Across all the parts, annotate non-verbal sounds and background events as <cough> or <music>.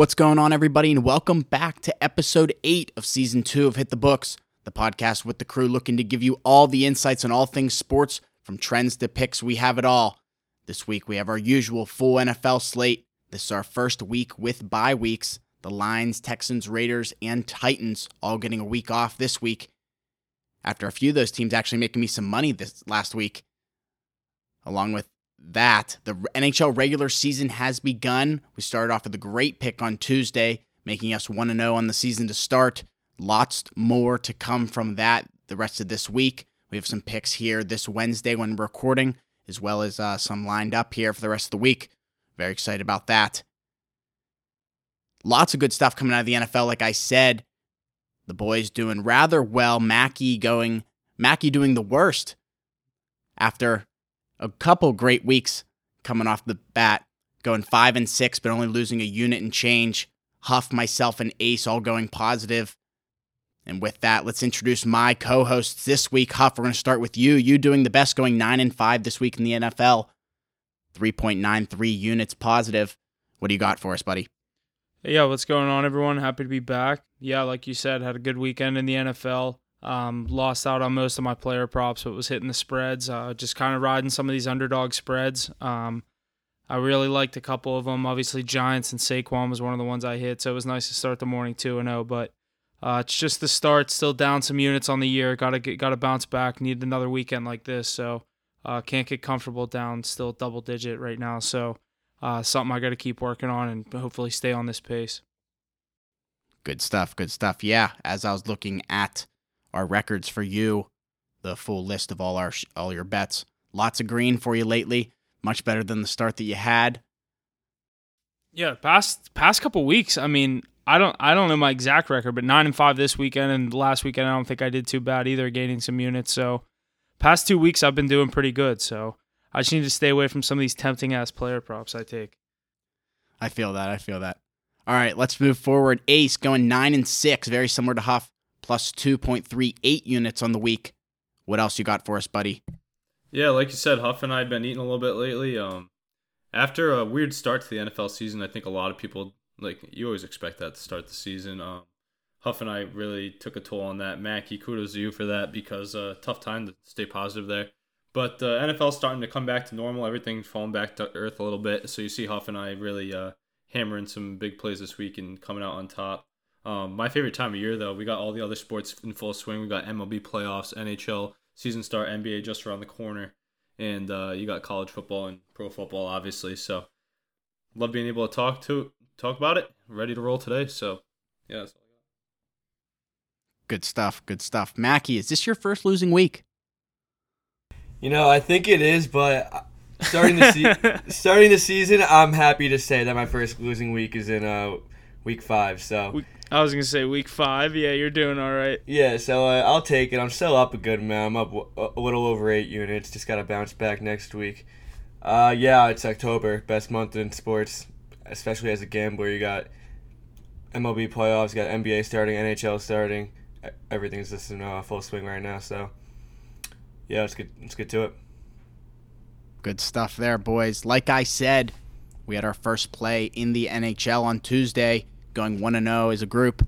What's going on, everybody, and welcome back to episode 8 of season 2 of Hit the Books, the podcast with the crew looking to give you all the insights on all things sports, from trends to picks. We have it all. This week, we have our usual full NFL slate. This is our first week with bye weeks. The Lions, Texans, Raiders, and Titans all getting a week off this week. After a few of those teams actually making me some money this last week. Along with that, the NHL regular season has begun. We started off with a great pick on Tuesday, making us 1 0 on the season to start. Lots more to come from that the rest of this week. We have some picks here this Wednesday when recording, as well as uh, some lined up here for the rest of the week. Very excited about that. Lots of good stuff coming out of the NFL, like I said. The boys doing rather well. Mackey going, Mackey doing the worst after a couple great weeks coming off the bat, going five and six, but only losing a unit and change. Huff, myself, and Ace all going positive. And with that, let's introduce my co-hosts this week. Huff, we're going to start with you. You doing the best, going nine and five this week in the NFL. 3.93 units positive. What do you got for us, buddy? Yeah, what's going on, everyone? Happy to be back. Yeah, like you said, had a good weekend in the NFL. Um, lost out on most of my player props, but was hitting the spreads. Uh, just kind of riding some of these underdog spreads. Um, I really liked a couple of them. Obviously, Giants and Saquon was one of the ones I hit, so it was nice to start the morning two and zero. But uh, it's just the start. Still down some units on the year. Got to got to bounce back. Need another weekend like this. So uh, can't get comfortable down. Still double digit right now. So uh, something I got to keep working on and hopefully stay on this pace. Good stuff. Good stuff. Yeah, as I was looking at our records for you, the full list of all our all your bets. Lots of green for you lately. Much better than the start that you had. Yeah, past past couple weeks. I mean, I don't I don't know my exact record, but nine and five this weekend, and last weekend I don't think I did too bad either, gaining some units. So, past two weeks I've been doing pretty good. So, I just need to stay away from some of these tempting ass player props I take. I feel that. I feel that. All right, let's move forward. Ace going nine and six, very similar to Huff plus 2.38 units on the week. What else you got for us, buddy? Yeah, like you said, Huff and I have been eating a little bit lately. Um, after a weird start to the NFL season, I think a lot of people like you always expect that to start the season. Um, Huff and I really took a toll on that. Mackie, kudos to you for that because uh, tough time to stay positive there. But uh, NFL's starting to come back to normal. Everything's falling back to earth a little bit. So you see Huff and I really uh, hammering some big plays this week and coming out on top. Um, my favorite time of year, though, we got all the other sports in full swing. We got MLB playoffs, NHL season start, NBA just around the corner, and uh, you got college football and pro football, obviously. So, love being able to talk to talk about it. Ready to roll today. So, yeah. Good stuff. Good stuff. Mackie, is this your first losing week? You know, I think it is, but starting the se- <laughs> starting the season, I'm happy to say that my first losing week is in uh, week five. So. Week- I was gonna say week five. Yeah, you're doing all right. Yeah, so uh, I'll take it. I'm still up a good amount. I'm up a little over eight units. Just gotta bounce back next week. Uh, yeah, it's October, best month in sports, especially as a gambler. You got MLB playoffs, you got NBA starting, NHL starting. Everything's just in uh, full swing right now. So, yeah, let's get let's get to it. Good stuff there, boys. Like I said, we had our first play in the NHL on Tuesday going 1 0 as a group.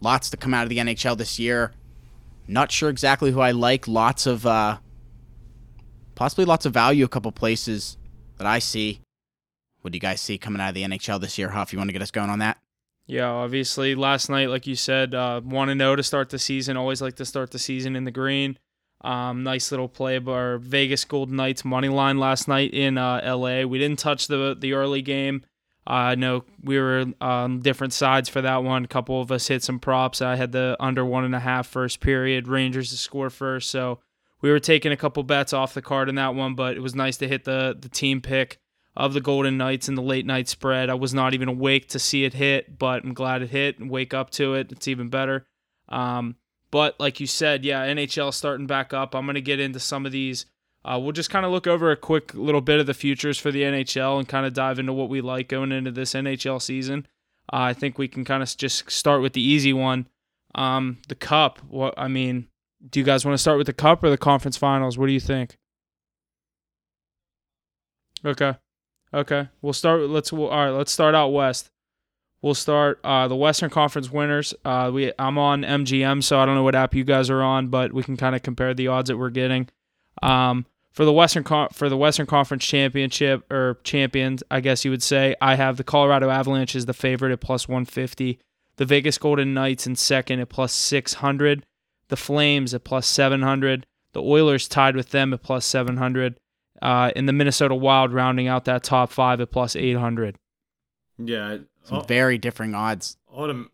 Lots to come out of the NHL this year. Not sure exactly who I like. Lots of, uh, possibly lots of value, a couple places that I see. What do you guys see coming out of the NHL this year, Huff? You want to get us going on that? Yeah, obviously, last night, like you said, uh, 1 0 to start the season. Always like to start the season in the green. Um, nice little play by Vegas Golden Knights money line last night in uh, LA. We didn't touch the the early game. I know we were on different sides for that one. A couple of us hit some props. I had the under one and a half first period, Rangers to score first. So we were taking a couple bets off the card in that one, but it was nice to hit the the team pick of the Golden Knights in the late night spread. I was not even awake to see it hit, but I'm glad it hit and wake up to it. It's even better. Um, but like you said, yeah, NHL starting back up. I'm gonna get into some of these uh, we'll just kind of look over a quick little bit of the futures for the NHL and kind of dive into what we like going into this NHL season. Uh, I think we can kind of just start with the easy one, um, the Cup. What I mean, do you guys want to start with the Cup or the Conference Finals? What do you think? Okay, okay, we'll start. Let's all right. Let's start out west. We'll start uh, the Western Conference winners. Uh, we I'm on MGM, so I don't know what app you guys are on, but we can kind of compare the odds that we're getting. Um, for the Western Con- for the Western Conference championship or champions, I guess you would say, I have the Colorado Avalanche as the favorite at plus 150, the Vegas Golden Knights in second at plus 600, the Flames at plus 700, the Oilers tied with them at plus 700, uh, and the Minnesota Wild rounding out that top five at plus 800. Yeah, Some very differing odds. autumn.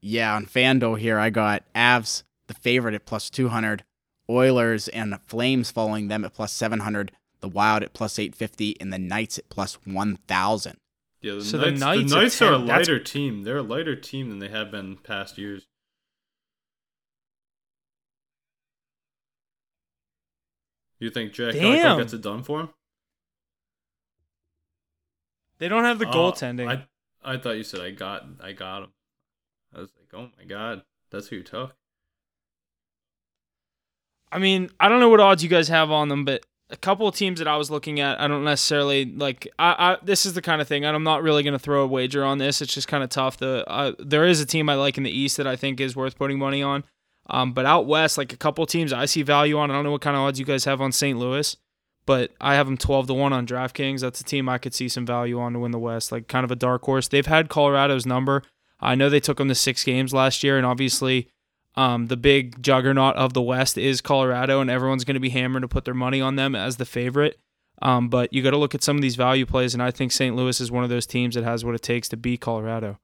Yeah, on FanDuel here, I got Avs, the favorite at plus 200, Oilers and Flames following them at plus 700, the Wild at plus 850, and the Knights at plus 1,000. Yeah, the So the Knights, the Knights Knights, at are a 10, that's- lighter team. They're a lighter team than they have been past years. You think Jack Eichel gets it done for him? They don't have the Oh, goaltending. I I thought you said I got I got him. I was like, oh my god, that's who you took. I mean, I don't know what odds you guys have on them, but a couple of teams that I was looking at, I don't necessarily like. I, I this is the kind of thing, and I'm not really going to throw a wager on this. It's just kind of tough. The uh, there is a team I like in the East that I think is worth putting money on, um, but out west, like a couple teams I see value on. I don't know what kind of odds you guys have on St. Louis, but I have them 12 to one on DraftKings. That's a team I could see some value on to win the West, like kind of a dark horse. They've had Colorado's number. I know they took them to six games last year, and obviously um, the big juggernaut of the West is Colorado, and everyone's going to be hammering to put their money on them as the favorite. Um, but you got to look at some of these value plays, and I think St. Louis is one of those teams that has what it takes to beat Colorado.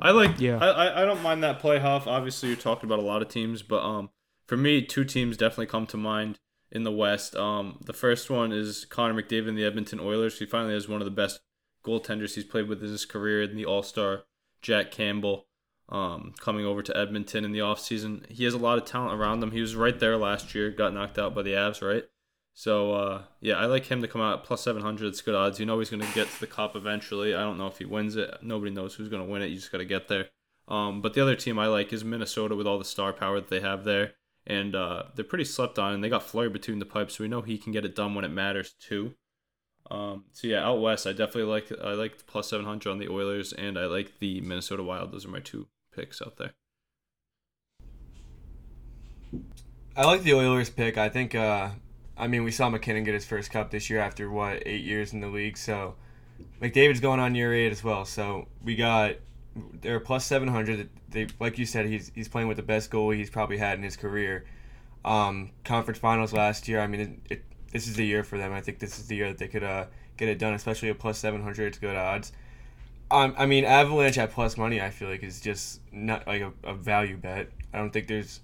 I like. Yeah. I, I don't mind that play, Huff. Obviously, you're talking about a lot of teams, but um, for me, two teams definitely come to mind in the West. Um, the first one is Connor McDavid and the Edmonton Oilers. He finally has one of the best goaltenders he's played with in his career, in the All Star Jack Campbell. Um, coming over to Edmonton in the offseason. He has a lot of talent around him. He was right there last year, got knocked out by the Avs, right? So uh, yeah, I like him to come out plus seven hundred. It's good odds. You know he's going to get to the cup eventually. I don't know if he wins it. Nobody knows who's going to win it. You just got to get there. Um, but the other team I like is Minnesota with all the star power that they have there, and uh, they're pretty slept on. And they got Fleury between the pipes, so we know he can get it done when it matters too. Um, so yeah, out west, I definitely like I like plus seven hundred on the Oilers, and I like the Minnesota Wild. Those are my two picks out there. I like the Oilers pick. I think. Uh, I mean, we saw MacKinnon get his first cup this year after what eight years in the league. So McDavid's going on year eight as well. So we got they're plus seven hundred. They like you said, he's he's playing with the best goalie he's probably had in his career. Um, conference finals last year. I mean, it, it, this is the year for them. I think this is the year that they could uh, get it done, especially at plus seven hundred. It's good odds. Um, I mean, Avalanche at plus money. I feel like is just not like a, a value bet. I don't think there's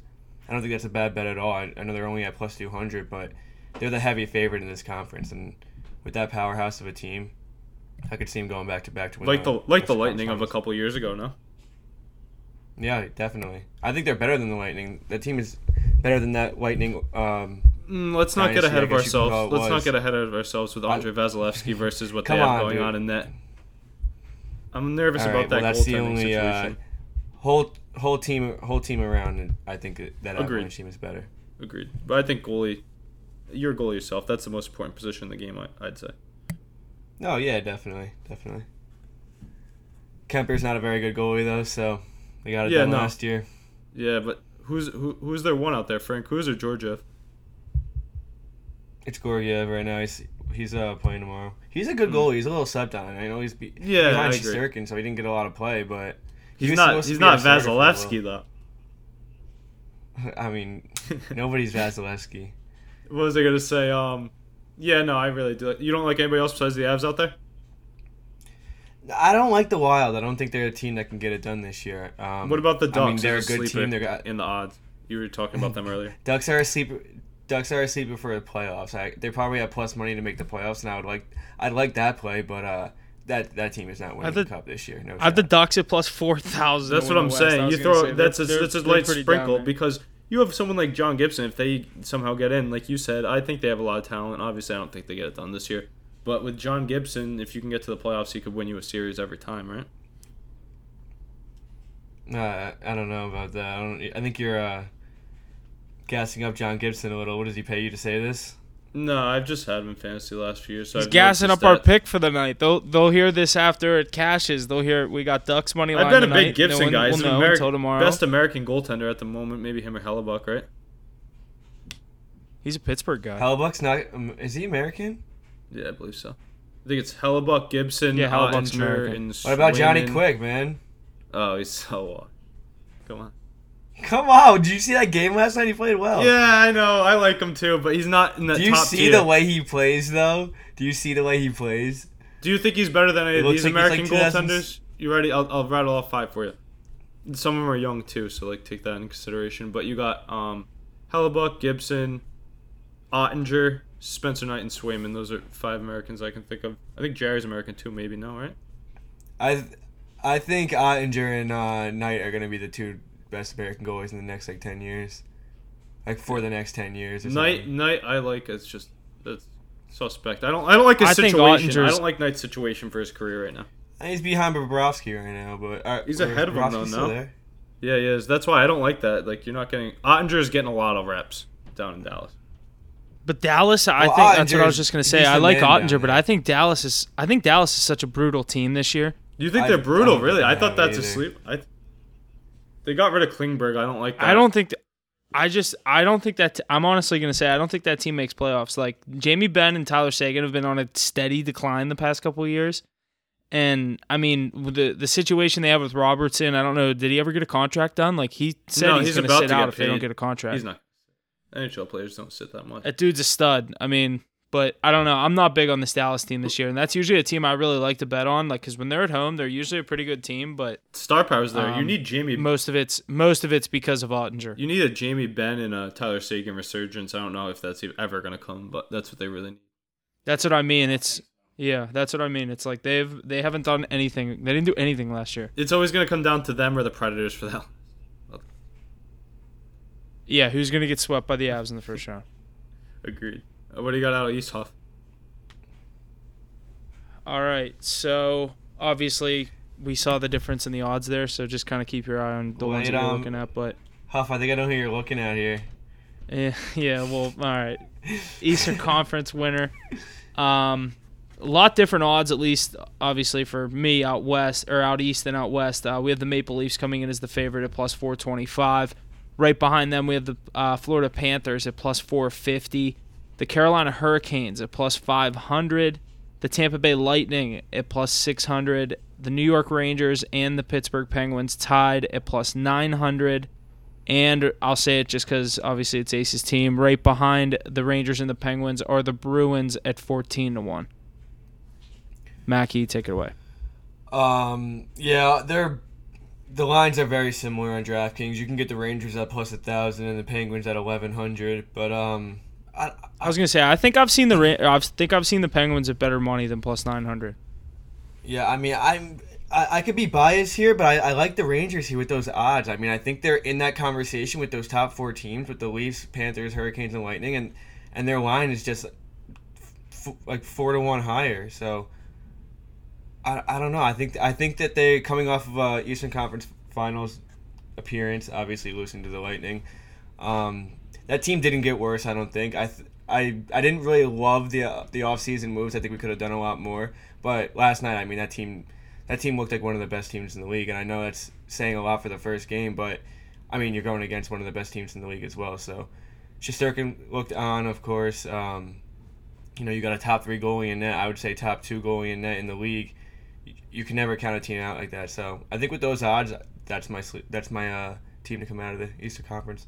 I don't think that's a bad bet at all. I, I know they're only at plus 200, but they're the heavy favorite in this conference, and with that powerhouse of a team, I could see them going back to back to win. Like the like the Lightning of a couple years ago, no? Yeah, definitely. I think they're better than the Lightning. The team is better than that Lightning. Um, Mm, let's not get ahead of guess you could call ourselves. Let's not get ahead of ourselves with Andre Vasilevskiy versus what they have on, going dude. on in net. I'm nervous all about right, that well, that's the only uh, situation. whole whole team whole team around. And I think that. Avalanche team is better. Agreed. But I think goalie, you're goalie yourself. That's the most important position in the game. I, I'd say. No, yeah, definitely, definitely. Kuemper's not a very good goalie though, so they got it Yeah, done no. last year. Yeah, but who's who, who's their one out there? Frank Who's or Georgiev? It's Georgiev right now. He's he's uh playing tomorrow. He's a good goalie. He's a little slept on. I know he's be. Yeah, behind I agree. Shesterkin, so he didn't get a lot of play, but he He's not. supposed He's not starter for a little Vasilevskiy though. <laughs> I mean, nobody's <laughs> Vasilevskiy. What was I gonna say? Um, yeah, no, I really do. You don't like anybody else besides the Avs out there? I don't like the Wild. I don't think they're a team that can get it done this year. Um, What about the Ducks? I mean, they're a good team. They got in the odds. You were talking about them earlier. <laughs> Ducks are a sleeper. Ducks are a sleeper for the playoffs. I, they probably have plus money to make the playoffs, and I would like I'd like that play, but uh, that that team is not winning the, the- cup this year. No, I have the. Ducks at plus 4,000. That's to what I'm West. Saying. You throw say, that's a, they're- that's a they're light sprinkle down because you have someone like John Gibson. If they somehow get in, like you said, I think they have a lot of talent. Obviously, I don't think they get it done this year. But with John Gibson, if you can get to the playoffs, he could win you a series every time, right? Uh, I don't know about that. I don't. I think you're uh, gassing up John Gibson a little. What does he pay you to say this? No, I've just had him in fantasy the last few years. So He's I've gassing noticed up our pick for the night. They'll they'll hear this after it cashes. They'll hear we got Ducks money line I've been a big Gibson no one guy. will He's an know Ameri- until tomorrow. best American goaltender at the moment. Maybe him or Hellebuyck, right? He's a Pittsburgh guy. Hellebuyck's not. Um, is he American? Yeah, I believe so. I think it's Hellebuyck, Gibson, Yeah, Hellebuyck's Oettinger, American. and What about Johnny Quick, man? Oh, he's so. Uh, <laughs> come on. Come on! Did you see that game last night? He played well. Yeah, I know. I like him too, but he's not in the top. Do you see tier. the way he plays, though? Do you see the way he plays? Do you think he's better than any of these like American like 2000s. goaltenders? You ready? I'll, I'll rattle off five for you. Some of them are young too, so like take that in consideration. But you got um, Hellebuyck, Gibson, Oettinger, Spencer Knight, and Swayman. Those are five Americans I can think of. I think Jarry's American too, maybe no, right? I, I think Oettinger and uh, Knight are gonna be the two best American goalies in the next like ten years, like for the next ten years. Or Knight, something. Knight, I like. It's just it's suspect. I don't. I don't like his I situation. I don't like Knight's situation for his career right now. And he's behind Bobrovsky right now, but uh, He's ahead of him, though, still no? there? Yeah, he is. That's why I don't like that. Like you're not getting Oettinger is getting a lot of reps down in Dallas. But Dallas, I Well, think that's what I was just gonna say. I like Oettinger, but. I think Dallas is. I think Dallas is such a brutal team this year. You think I- they're brutal? don't really? I thought have that's a sleep. I. They got rid of Klingberg. I don't like that. I don't think. th- I just. I don't think that. I'm honestly gonna say I don't think that team makes playoffs. Like Jamie Benn and Tyler Seguin have been on a steady decline the past couple of years. And I mean, with the the situation they have with Robertson, I don't know. Did he ever get a contract done? Like he said, No, he's, he's to sit out get if they don't get a contract. He's not. NHL players don't sit that much. That dude's a stud. I mean, but I don't know. I'm not big on this Dallas team this year, and that's usually a team I really like to bet on. Like, because when they're at home, they're usually a pretty good team, but Star power's there. you Um, need Jamie. most of it's most of it's because of Oettinger. you need a Jamie Benn and a Tyler Seguin resurgence. I don't know if that's ever gonna come, but that's what they really need. That's what I mean. It's yeah, that's what I mean. It's like they've they haven't done anything. They didn't do anything last year. It's always gonna come down to them or the Predators for that. Yeah, who's gonna get swept by the Avs in the first round? Agreed. What do you got out of East Huff? All right, so obviously we saw the difference in the odds there. So just kind of keep your eye on the ones that you're um, looking at. But Huff, I think I know who you're looking at here. Yeah, <laughs> yeah. Well, all right. <laughs> Eastern Conference winner. Um, a lot different odds, at least obviously for me out west or out east than out west. Uh, we have the Maple Leafs coming in as the favorite at plus 425. Right behind them, we have the uh, Florida Panthers at plus 450. The Carolina Hurricanes at plus 500. The Tampa Bay Lightning at plus 600. The New York Rangers and the Pittsburgh Penguins tied at plus 900. And I'll say it just because obviously it's Ace's team. Right behind the Rangers and the Penguins are the Bruins at 14 to 1. Mackie, take it away. Um, yeah, they're the lines are very similar on DraftKings. You can get the Rangers at plus a thousand and the Penguins at eleven hundred. But um, I, I was gonna say I think I've seen the I think I've seen the Penguins at better money than plus 900. yeah, I mean, I'm I, I could be biased here, but I, I like the Rangers here with those odds. I mean, I think they're in that conversation with those top four teams with the Leafs, Panthers, Hurricanes, and Lightning, and and their line is just f- like four to one higher. So. I, I don't know. I think I think that they coming off of a Eastern Conference Finals appearance, obviously losing to the Lightning. Um, that team didn't get worse. I don't think. I th- I I didn't really love the uh, the offseason moves. I think we could have done a lot more. But last night, I mean, that team that team looked like one of the best teams in the league, and I know that's saying a lot for the first game, but I mean, you're going against one of the best teams in the league as well. So, Shesterkin looked on, of course. Um, you know, you got a top three goalie in net. I would say top two goalie in net in the league. You- You can never count a team out like that. So I think with those odds, that's my that's my uh, team to come out of the Eastern Conference.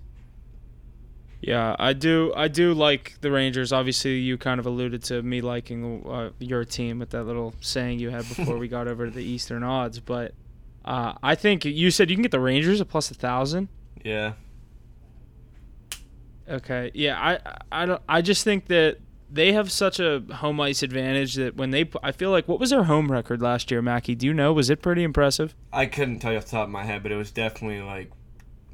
Yeah, I do. I do like the Rangers. Obviously, you kind of alluded to me liking uh, your team with that little saying you had before we got over to the Eastern odds. But uh, I think you said you can get the Rangers at plus a thousand. Yeah. Okay. Yeah. I. I don't. I just think that they have such a home ice advantage that when they. I feel like what was their home record last year, Mackie? Do you know? Was it pretty impressive? I couldn't tell you off the top of my head, but it was definitely like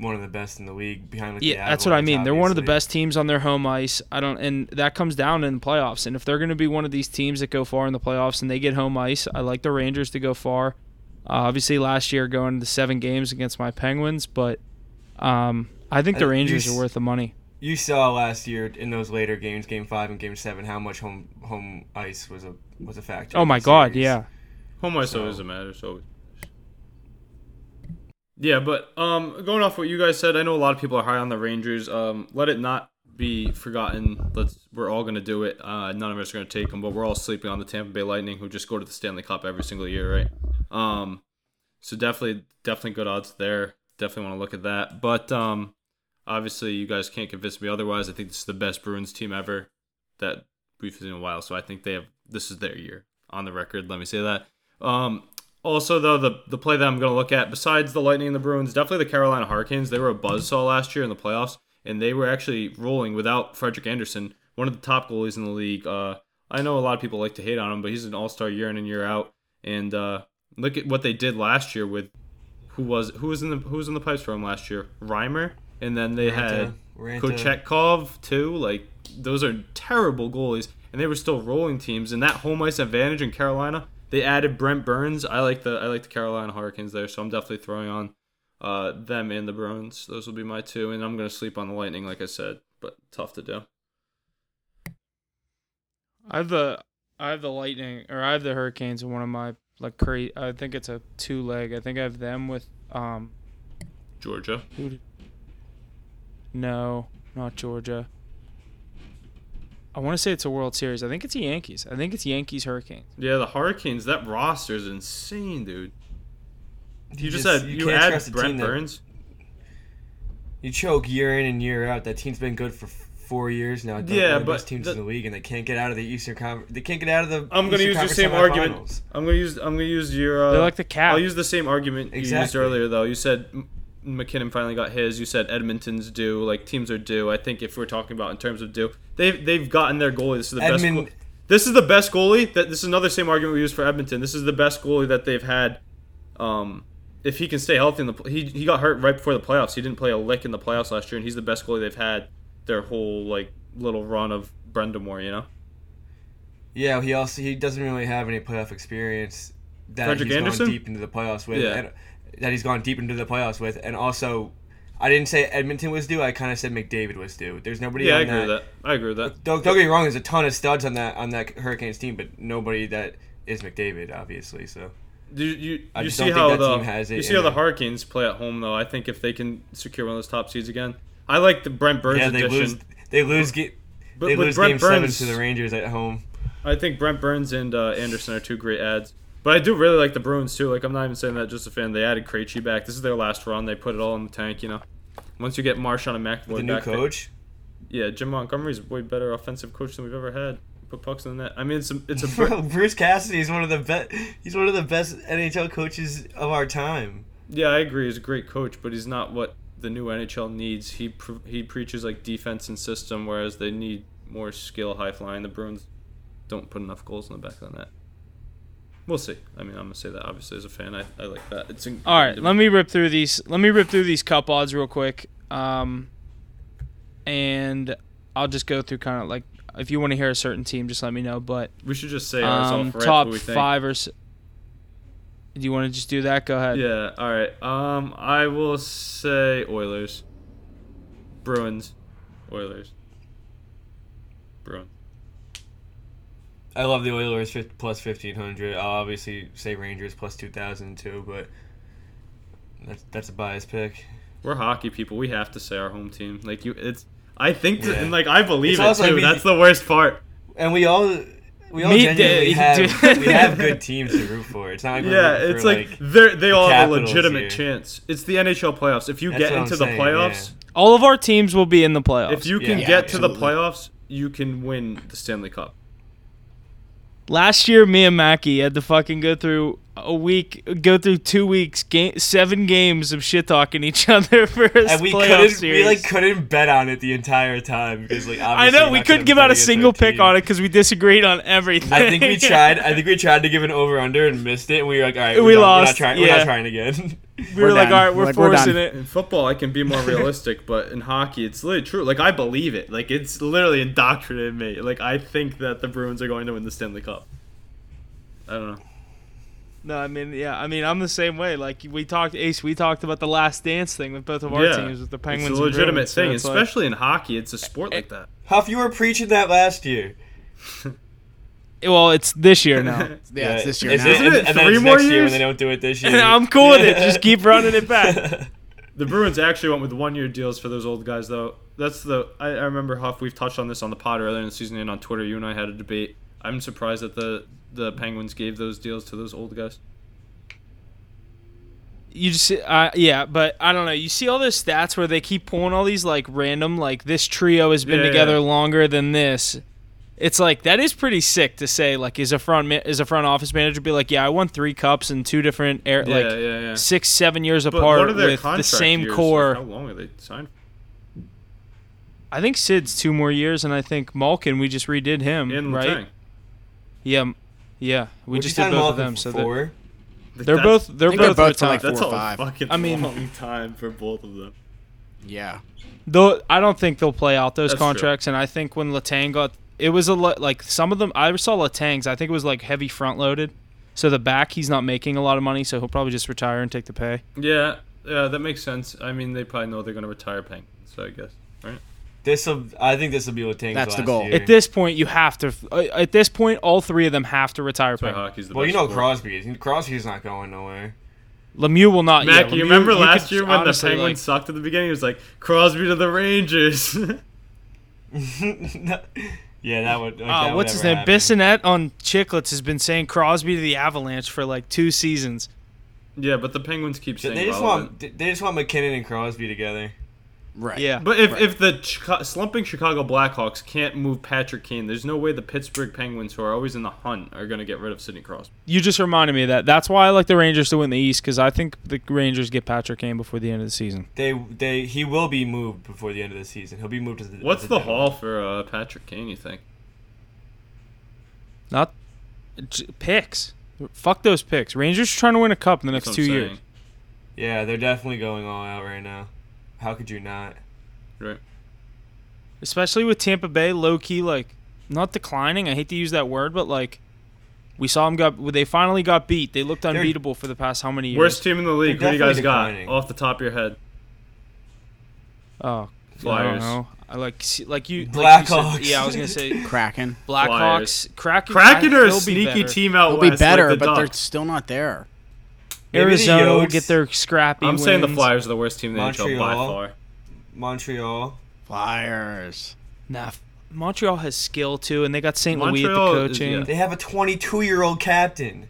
one of the best in the league behind like the Yeah, that's what I Avalanche, mean. They're one of the best teams on their home ice. I don't, and that comes down in the playoffs. And if they're going to be one of these teams that go far in the playoffs and they get home ice, I like the Rangers to go far. Uh, obviously, last year going to seven games against my Penguins, but um, I think the you Rangers s- are worth the money. you saw last year in those later games, Game Five and Game Seven, how much home home ice was a was a factor. Oh my god, series. yeah. Home ice So- always matters. Always. Yeah, but um, going off what you guys said, I know a lot of people are high on the Rangers. Um, let it not be forgotten. Let's we're all gonna do it. Uh, none of us are gonna take them, but we're all sleeping on the Tampa Bay Lightning, who just go to the Stanley Cup every single year, right? Um, so definitely, definitely good odds there. Definitely want to look at that. But um, obviously, you guys can't convince me otherwise. I think this is the best Bruins team ever that we've seen in a while. So I think they have this is their year on the record. Let me say that. Um, also, though, the the play that I'm going to look at, besides the Lightning and the Bruins, definitely the Carolina Hurricanes. They were a buzzsaw last year in the playoffs, and they were actually rolling without Frederik Andersen, one of the top goalies in the league. Uh, I know a lot of people like to hate on him, but he's an All Star year in and year out. And uh, look at what they did last year with who was who was in the who was in the pipes for him last year, Reimer, and then they had Raanta, Raanta. Kochetkov too. Like those are terrible goalies, and they were still rolling teams. And that home ice advantage in Carolina, they added Brent Burns. I like the I like the Carolina Hurricanes there, so I'm definitely throwing on uh, them and the Bruins. Those will be my two, and I'm gonna sleep on the Lightning, like I said, but tough to do. I have the I have the Lightning or I have the Hurricanes in one of my like crazy. I think it's a two leg. I think I have them with um. Georgia. Who? No, not Georgia. I want to say it's a World Series. I think it's the Yankees. I think it's Yankees Hurricanes. Yeah, the Hurricanes. That roster is insane, dude. You, just, just- said you you, can't add trust a Brent team that- Burns. You choke year in and year out. That team's been good for four years now. They're Yeah, one of the but best teams the- in the league, and they can't get out of the Eastern Conference. They can't get out of the. I'm gonna use the Conference same argument. I'm gonna use I'm gonna use your. Uh, They're like the Cap. I'll use the same argument you used earlier, though. You said M- MacKinnon finally got his. You said Edmonton's due. Like teams are due. I think if we're talking about in terms of due, they've they've gotten their goalie. This is the best. Edmond- Go- this is the best goalie. That this is another same argument we use for Edmonton. This is the best goalie that they've had. Um, if he can stay healthy in the he he got hurt right before the playoffs. He didn't play a lick in the playoffs last year, and he's the best goalie they've had their whole like little run of Brind'Amour. You know. Yeah, he also he doesn't really have any playoff experience that Frederik he's Andersen? gone deep into the playoffs with. Yeah. And, that he's gone deep into the playoffs with, and also, I didn't say Edmonton was due. I kind of said McDavid was due. There's nobody. Yeah, I agree with that. I agree with that. Don't, don't get me wrong. There's a ton of studs on that on that Hurricanes team, but nobody that is McDavid, obviously. So You, you, you just see how think that the team has it you see how the. Hurricanes play at home though. I think if they can secure one of those top seeds again, I like the Brent Burns yeah, they addition. lose. They lose. Get, they lose Brent game seven to the Rangers at home. I think Brent Burns and uh, Andersen are two great ads. But I do really like the Bruins too. Like I'm not even saying that just a fan. They added Krejci back. This is their last run. They put it all in the tank. You know, once you get Marchand and McAvoy The new back, coach. yeah, Jim Montgomery's way better offensive coach than we've ever had. Put pucks in the net. I mean, it's a it's a <laughs> Br- Bruce Cassidy is one of the best. He's one of the best NHL coaches of our time. Yeah, I agree. He's a great coach, but he's not what the new NHL needs. He pre- he preaches like defense and system, whereas they need more skill, high flying. The Bruins don't put enough goals in the back of the net. We'll see. I mean, I'm gonna say that obviously as a fan, I, I like that. It's in- All right, let me rip through these. Let me rip through these cup odds real quick. Um, and I'll just go through kind of like if you want to hear a certain team, just let me know. But We should just say um, top what we think. five or. Do you want to just do that? Go ahead. Yeah. All right. Um, I will say Oilers, Bruins, Oilers, Bruins. I love the Oilers plus fifteen hundred. I'll obviously say Rangers plus two thousand too, but that's that's a biased pick. We're hockey people. We have to say our home team. Like you, it's. I think, that, Yeah. and like I believe It's it also, I too. mean, That's the worst part. And we all we all Me- genuinely d- have <laughs> we have good teams to root for. It's not like we're Yeah, it's for, like, they're, they all have a legitimate here. chance. It's the NHL playoffs. If you That's get what I'm into the saying, playoffs, All of our teams will be in the playoffs. if you can Yeah, get to the playoffs, you can win the Stanley Cup. Last year, me and Mackie had to fucking go through a week, go through two weeks, game, seven games of shit talking each <laughs> other for a and we playoff couldn't series. we like couldn't bet on it the entire time because like I know we're we not couldn't give out a single pick team. on it because we disagreed on everything. I think we <laughs> tried. I think we tried to give an over under and missed it. And we were like, all right, we're We done. We're lost, not trying. We're not trying again. <laughs> we were We're like, all right, we're, Like, we're forcing done. it. In football, I can be more realistic, but in hockey, it's literally true. Like I believe it. Like it's literally indoctrinated me. Like I think that the Bruins are going to win the Stanley Cup. I don't know. No, I mean, yeah, I mean, I'm the same way. Like we talked, Ace, we talked about the Last Dance thing with both of our teams with the Penguins. It's a and legitimate Bruins, so thing, like- especially in hockey. It's a sport like that. <laughs> Huff, you were preaching that last year. <laughs> well, it's this year now, <laughs> Yeah, it's this year Is now. it- Isn't and, it and three it's more next year when they don't do it this year. and I'm cool with it. Just keep running it back. The Bruins actually went with one-year deals for those old guys, though. That's the I, I remember Huff. We've touched on this on the pod earlier in the season and on Twitter. You and I had a debate. I'm surprised that the the Penguins gave those deals to those old guys. You just, uh, yeah, but I don't know. You see all those stats where they keep pulling all these like random, like this trio has been Yeah, together yeah. longer than this. It's like that is pretty sick to say. Like, is a front is a front office manager be like, yeah, I won three cups in two different air, Yeah, like six, seven years But apart what are their with the same years? core. Like, how long are they signed? I think Sid's two more years, and I think Malkin we just redid him, In right? Yeah, yeah, we Would just did both of them. for So they're, four? they're both they're I think they're both both for, like, four a or five. fucking I mean- long time for both of them. yeah. Though I don't think they'll play out those That's true. contracts, and I think when Letang got, it was a lot like some of them. I saw Letang's. I think it was like heavy front loaded. So the back, he's not making a lot of money, so he'll probably just retire and take the pay. Yeah, yeah, that makes sense. I mean, they probably know they're gonna retire Penguins, so I guess. Right? This will. I think this will be Letang's That's the goal. Year. At this point, you have to. uh, At this point, all three of them have to retire That's hockey's the well, you know sport. Crosby is. Crosby's not going nowhere. Lemieux will not. Mac, yeah, you remember you last could year when the Penguins like- sucked at the beginning? It was like Crosby to the Rangers. <laughs> <laughs> yeah, that would. Like, Uh, that would what's his name? happen. Bissonnette on Chicklets has been saying Crosby to the Avalanche for like two seasons. yeah, but the Penguins keep They saying they just relevant. want. They just want MacKinnon and Crosby together. Right. Yeah, But if, if the Chica- slumping Chicago Blackhawks can't move Patrick Kane, there's no way the Pittsburgh Penguins, who are always in the hunt, are going to get rid of Sidney Crosby. you just reminded me of that. That's why I like the Rangers to win the East because I think the Rangers get Patrick Kane before the end of the season. They they he will be moved before the end of the season. He'll be moved to the. What's to the Denver. haul for uh, Patrick Kane, you think? Not picks. Fuck those picks. Rangers are trying to win a cup in the That's next two I'm years. Yeah, they're definitely going all out right now. How could you not? Right. especially with Tampa Bay low key like not declining. I hate to use that word, but like we saw them got they finally got beat. They looked They're- unbeatable for the past how many years? Worst team in the league. Who do you guys definitely got off the top of your head? oh, I don't Flyers. know. I like like you like Blackhawks. yeah, I was gonna say <laughs> Kraken. Blackhawks. Kraken. Kraken I- are a they'll be sneaky better. team out They'll be better, like the but they're still not there. Maybe the Arizona will Yotes, get their scrappy. I'm saying the. Flyers are the worst team in the NHL by Montreal. far. Montreal. Flyers. Nah, Montreal has skill too, and they got St. Louis at the Montreal is- yeah. They have a 22 year old captain.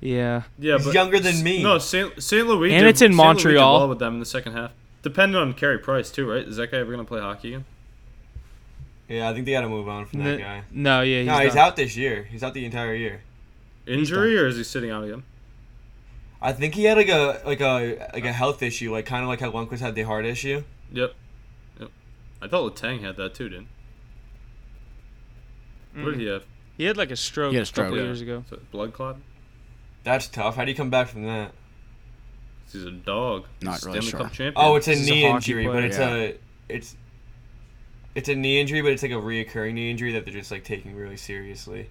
yeah. Yeah, He's but younger than me. No, St. St. Louis. And did- it's in St. Did Montreal. well with them in the second half. Depending on Carey Price too, right? Is that guy ever gonna play hockey again? Yeah, I think they got to move on from that N- guy. No, yeah, he's, no, he's out this year. He's out the entire year. Injury or is he sitting out again? I think he had like a like a like a health issue, like kind of like how Lundqvist had the heart issue. Yep. Yep. I thought Letang had that too, didn't? he? What did he mm. have? He had like a stroke, He had a a couple stroke. Yeah. years ago. So, blood clot. That's tough. How do you come back from that? He's a dog. Not really Stanley sure. Cup champion. Oh, it's a This is a knee hockey injury, but player. it's a it's it's a knee injury, but it's like a reoccurring knee injury that they're just like taking really seriously.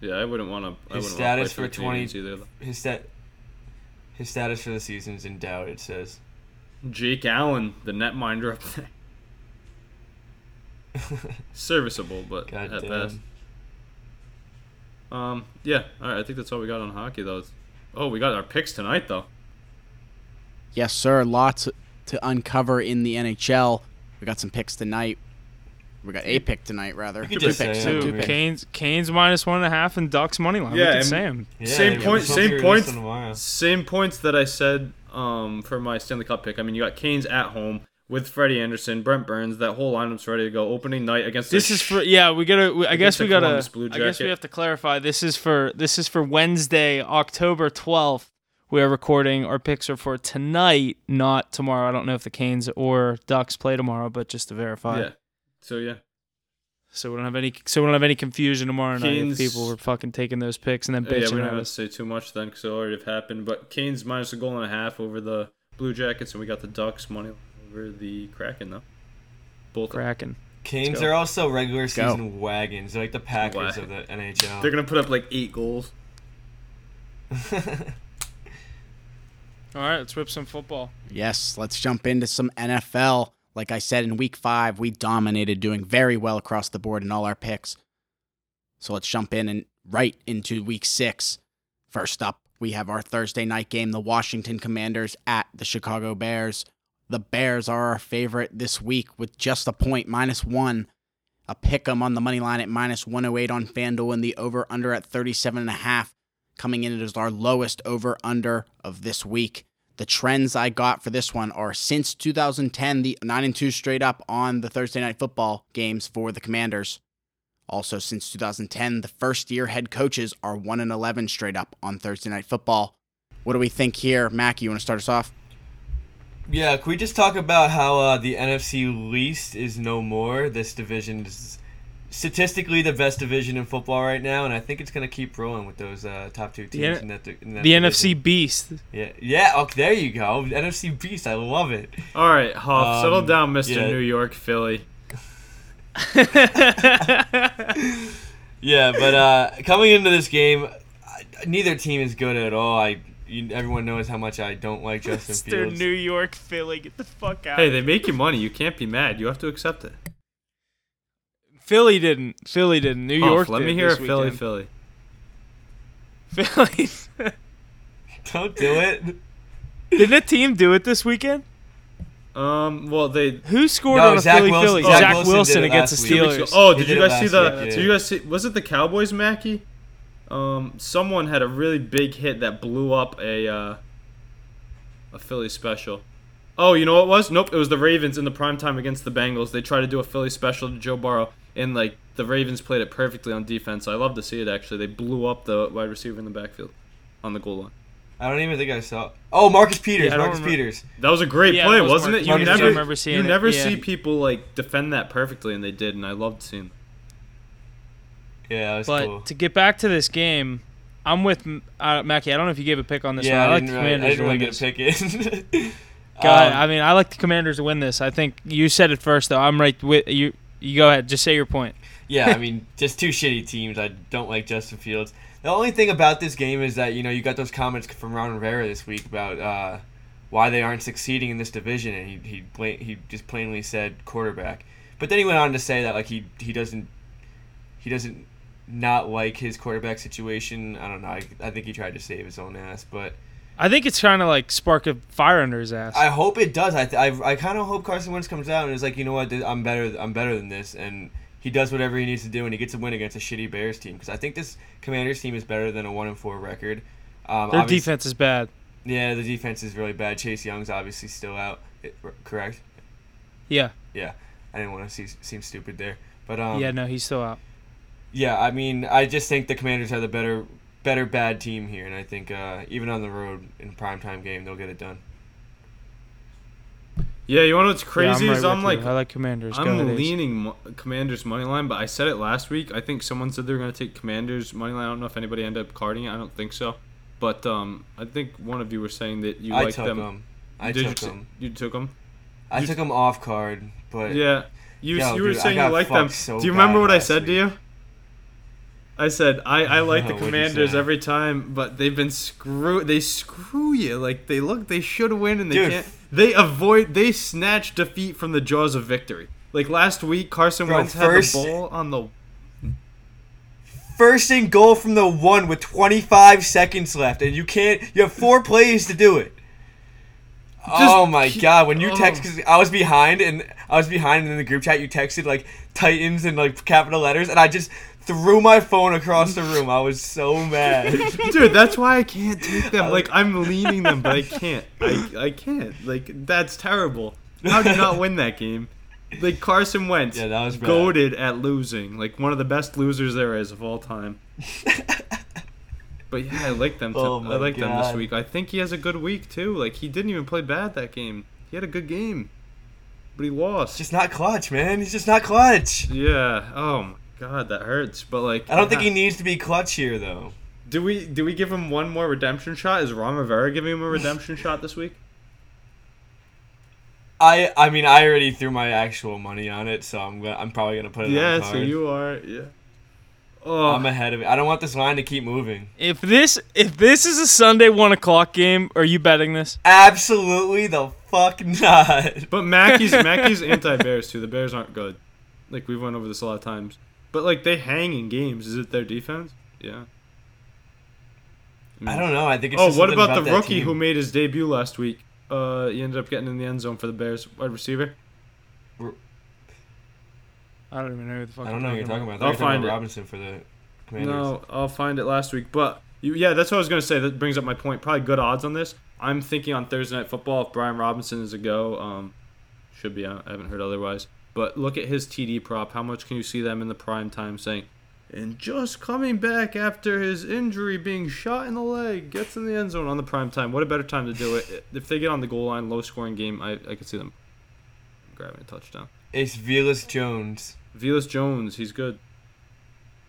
yeah. I wouldn't want to. I His wouldn't status for 20 for the Canadiens either. His stat his status for the season is in doubt. It says. Jake Allen, the netminder up there, <laughs> serviceable, but God at damn. best. Um. Yeah. All right. I think that's all we got on hockey, though. Oh, we got our picks tonight, though. Yes, sir. Lots to uncover in the NHL. We got some picks tonight. We got a pick tonight, rather. You could Two picks. say it. Two Dude, picks. Canes, Canes minus one and a half, and Ducks money line. Yeah, Look Sam. Yeah, Same yeah, point- same to points. Same points that I said um, for my Stanley Cup pick. I mean, you got Canes at home with Freddie Andersen, Brent Burns. That whole lineup's ready to go. Opening night against This the is for yeah. We gotta. we- I guess we gotta. Blue I guess we have to clarify. This is for this is for Wednesday, October twelfth. We are recording. Our picks are for tonight, not tomorrow. I don't know if the Canes or Ducks play tomorrow, but just to verify. yeah. So yeah, So we don't have any. So we don't have any confusion tomorrow night. If people were fucking taking those picks and then Uh, yeah. We don't at have to say too much then because it already have happened. But Canes minus a goal and a half over the Blue Jackets, and we got the Ducks money over the Kraken though. Both. Kraken. Canes go. are also regular go. season wagons. They're like the Packers Wag- of the NHL. They're gonna put up like eight goals. <laughs> All right, let's whip some football. Yes, let's jump into some NFL. Like I said in week five, we dominated, doing very well across the board in all our picks. So let's jump in and right into week six. First up, we have our Thursday night game, the Washington Commanders at the Chicago Bears. The Bears are our favorite this week with just a point, minus one. A pick 'em on the money line at minus 108 on FanDuel and the over under at 37.5 coming in as our lowest over under of this week. The trends I got for this one are since 2010, the 9 and 2 straight up on the Thursday night football games for the Commanders. Also, since 2010, the first year head coaches are 1 and 11 straight up on Thursday night football. What do we think here? Mac, you want to start us off? Yeah, can we just talk about how uh, the NFC least is no more? This division is statistically the best division in football right now, and I think it's gonna keep rolling with those uh, top two teams N- in that. In that The division. NFC Beast. Yeah, yeah. Okay, there you go. NFC Beast. I love it. All right, Huff, settle Um, down, Mister yeah. New York, Philly. <laughs> Yeah, but uh, coming into this game, neither team is good at all. I you, everyone knows how much I don't like Justin Mr. Fields. New York Philly, get the fuck out. Hey, they make you money. You can't be mad. You have to accept it. Philly didn't. Philly didn't. New Huff, York. let did me hear this a Philly, weekend. Philly. Philly. <laughs> Don't do it. Didn't a team do it this weekend? Um, well, they Who scored No, on a Zach Philly Wilson- Philly? Zach Zach, Wilson Wilson, against the last week. Two weeks ago- Steelers. Oh, did did you guys see the? week, yeah. Did you guys see? Was it the Cowboys, Mackey? Um, someone had a really big hit that blew up a uh, a Philly special. Oh, you know what it was? Nope, it was the Ravens in the prime time against the Bengals. They tried to do a Philly special to Joe Burrow, and like the Ravens played it perfectly on defense. I love to see it. Actually, they blew up the wide receiver in the backfield on the goal line. I don't even think I saw. Oh, Marcus Peters. Yeah, Marcus Peters. That was a great Yeah, play, was wasn't Marcus it? You Peters. never, remember seeing you it, never yeah. see people like defend that perfectly, and they did, and I loved seeing. Yeah, that was But cool. to get back to this game, I'm with uh, Mackie. I don't know if you gave a pick on this yeah, one. I, I like didn't, the really, I didn't to really get a pick in. <laughs> God, Um, I mean, I like the Commanders to win this. I think you said it first, though. I'm right with you. You go ahead. Just say your point. yeah, I mean, <laughs> just two shitty teams. I don't like Justin Fields. The only thing about this game is that you know you got those comments from Ron Rivera this week about uh, why they aren't succeeding in this division, and he he bla- he just plainly said quarterback. But then he went on to say that like he he doesn't he doesn't not like his quarterback situation. I don't know. I, I think he tried to save his own ass, but I think it's trying to like spark a fire under his ass. I hope it does. I th- I, I kind of hope Carson Wentz comes out and is like, you know what, I'm better. I'm better than this, and he does whatever he needs to do, and he gets a win against a shitty Bears team. Because I think this Commanders team is better than a one and four record. Um, Their defense is bad. Yeah, the defense is really bad. Chase Young's obviously still out. It, correct? Yeah. Yeah. I didn't want to see, seem stupid there, but um, yeah. No, he's still out. yeah. I mean, I just think the Commanders are the better, better bad team here, and I think uh, even on the road in a primetime game, they'll get it done. Yeah, you want to know what's Yeah, crazy I'm is right I'm like you. I like Commanders. I'm ahead, Ace. leaning Mo- Commanders money line, but I said it last week. I think someone said they were going to take Commanders money line. I don't know if anybody ended up carding it. I don't think so. But um, I think one of you were saying that you I like took them. them. I Did took you, them. You took them. I You- took them off card, but Yeah. You Yo, you were dude, I saying you got like them. so do you remember what I last said to you? I said I, I like the Commanders every time, but they've been screw they screw you. Like they look they should win and they Dude. can't. They avoid they snatch defeat from the jaws of victory. Like last week, Carson Bro, Wentz first- had the ball on the first and goal from the one with 25 seconds left, and you can't. You have four plays to do it. oh my keep- god! When you oh. text, because I was behind, and I was behind, and in the group chat you texted like Titans and like capital letters, and I just threw my phone across the room. I was so mad. <laughs> Dude, that's why I can't take them. Like I'm leaning them, but I can't. I I can't. Like that's terrible. How did you not win that game? Like Carson Wentz, Yeah, that was bad. goaded at losing. Like one of the best losers there is of all time. But yeah, I like them. To, Oh I like them this week. I think he has a good week too. Like he didn't even play bad that game. He had a good game, but he lost. just not clutch, man. He's just not clutch. yeah. Oh my god, that hurts. But like, I don't think he needs to be clutch here, though. Do we do we give him one more redemption shot? Is Ron Rivera giving him a redemption <laughs> shot this week? I I mean I already threw my actual money on it, so I'm gonna, I'm probably gonna put it on Yeah, card. so you are. Yeah. Oh, I'm ahead of it. I don't want this line to keep moving. If this if this is a Sunday one o'clock game, are you betting this? Absolutely the fuck not. but Mackey's <laughs> Mackey's anti-Bears too. The Bears aren't good. Like we've went over this a lot of times. But like they hang in games. Is it their defense? Yeah. I don't know. I think it's Oh, just what something about, the rookie team. who made his debut last week? Uh, he ended up getting in the end zone for the Bears wide receiver. I don't even know who the fuck. I don't know what you're talking about. I thought I'll you were talking find about it. Robinson for the Commanders. No, I'll find it last week. But you, yeah, that's what I was gonna say. That brings up my point. Probably good odds on this. I'm thinking on Thursday night football if Brian Robinson is a go, um, should be. I haven't heard otherwise. But look at his TD prop. How much can you see them in the prime time saying? And just coming back after his injury, being shot in the leg, gets in the end zone on the prime time. What a better time to do it? If they get on the goal line, low scoring game, I, I could see them grabbing a touchdown. It's Velus Jones. Velus Jones, he's good.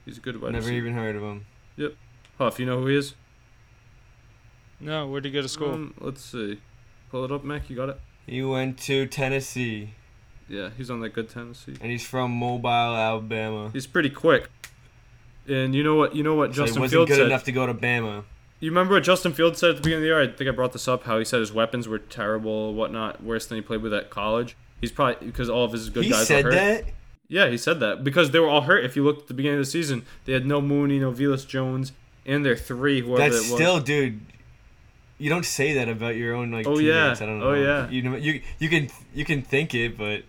He's a good wide Never even heard of him. Yep. Huff, you know who he is? No, where'd he go to school? Um, let's see. Pull it up, Mac. You got it. He went to Tennessee, Yeah, he's on that good Tennessee. and he's from Mobile, Alabama. He's pretty quick. And you know what? You know what So he Justin wasn't Fields good said. enough to go to Bama. You remember what Justin Fields said at the beginning of the year? I think I brought this up. How he said his weapons were terrible, whatnot, worse than he played with at college. He's probably because all of his good he guys said were hurt. that. Yeah, he said that because they were all hurt. If you looked at the beginning of the season, they had no Mooney, no Velus Jones, and their three, whoever That's it was. still, dude. You don't say that about your own like Oh, teammates. yeah. I don't Oh, yeah. You know, you you can you can think it, but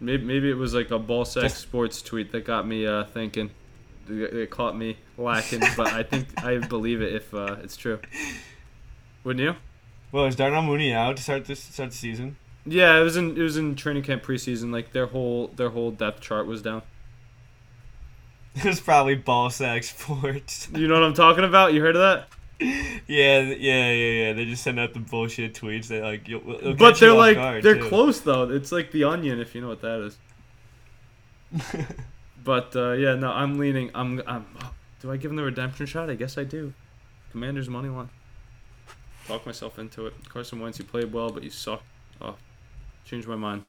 Maybe, maybe it was like a ball sack sports tweet that got me uh, thinking. It caught me lacking, but I think I believe it if uh, it's true. Wouldn't you? well, is Darnell Mooney out to start this start the season? Yeah, it was in it was in training camp preseason. Like their whole their whole depth chart was down. <laughs> It was probably ball sack sports. You know what I'm talking about? You heard of that? Yeah, yeah, yeah, yeah. They just send out the bullshit tweets that like you'll, it'll but they're off like guard, they're too. close though. It's like the onion if you know what that is. <laughs> But uh, yeah, no, I'm leaning. I'm. I'm. Do I give them the redemption shot? I guess I do. Commanders money line. Talk myself into it. Carson Wentz, you played well, but you suck. Oh, changed my mind.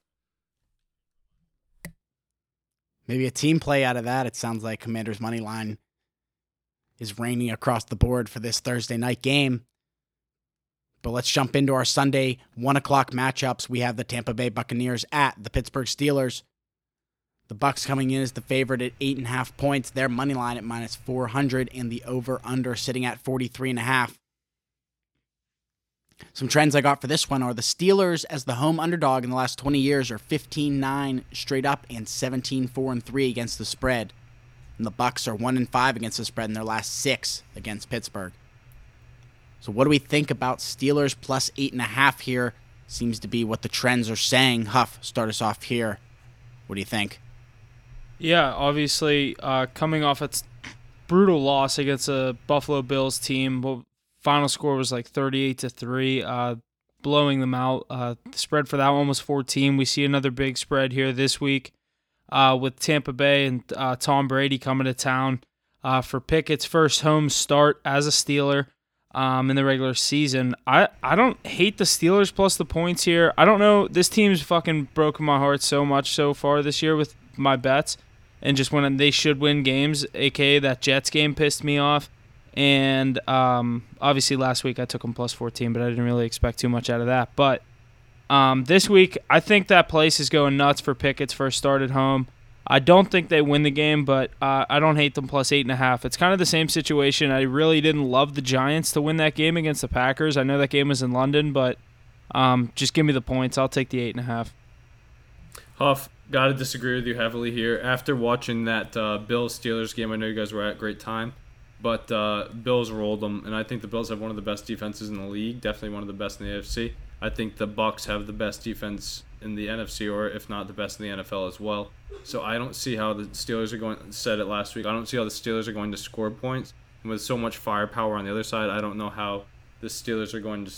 Maybe a team play out of that. It sounds like Commander's money line is reigning across the board for this Thursday night game. But let's jump into our Sunday one o'clock matchups. We have the Tampa Bay Buccaneers at the Pittsburgh Steelers. The Bucks coming in as the favorite at eight and a half points. Their money line at minus four hundred, and the over under sitting at forty three and a half. Some trends I got for this one are the Steelers as the home underdog in the last 20 years are 15-9 straight up and 17-4 and 3 against the spread. And the Bucks are 1 and 5 against the spread in their last 6 against Pittsburgh. So what do we think about Steelers plus 8.5 here? Seems to be what the trends are saying. Huff, start us off here. What do you think? Yeah, obviously, uh, coming off its brutal loss against a Buffalo Bills team, well, final score was like 38 to three, uh, blowing them out. Uh, the spread for that one was 14. We see another big spread here this week uh, with Tampa Bay and uh, Tom Brady coming to town uh, for Pickett's first home start as a Steeler um, in the regular season. I, I don't hate the Steelers plus the points here. I don't know. This team's fucking broken my heart so much so far this year with my bets. And just when they should win games, aka that Jets game pissed me off. And um, obviously last week I took them plus 14, but I didn't really expect too much out of that. But um, this week, I think that place is going nuts for Pickett's first start at home. I don't think they win the game, but uh, I don't hate them plus eight and a half. It's kind of the same situation. I really didn't love the Giants to win that game against the Packers. I know that game was in London, but um, just give me the points. I'll take the eight and a half. Huff, gotta disagree with you heavily here. After watching that uh, Bills Steelers game, I know you guys were at great time, but uh, Bills rolled them, and I think the Bills have one of the best defenses in the league. Definitely one of the best in the AFC. I think the Bucks have the best defense in the NFC, or if not the best in the NFL as well. So I don't see how the Steelers are going. Said it last week. I don't see how the Steelers are going to score points. And with so much firepower on the other side, I don't know how the Steelers are going to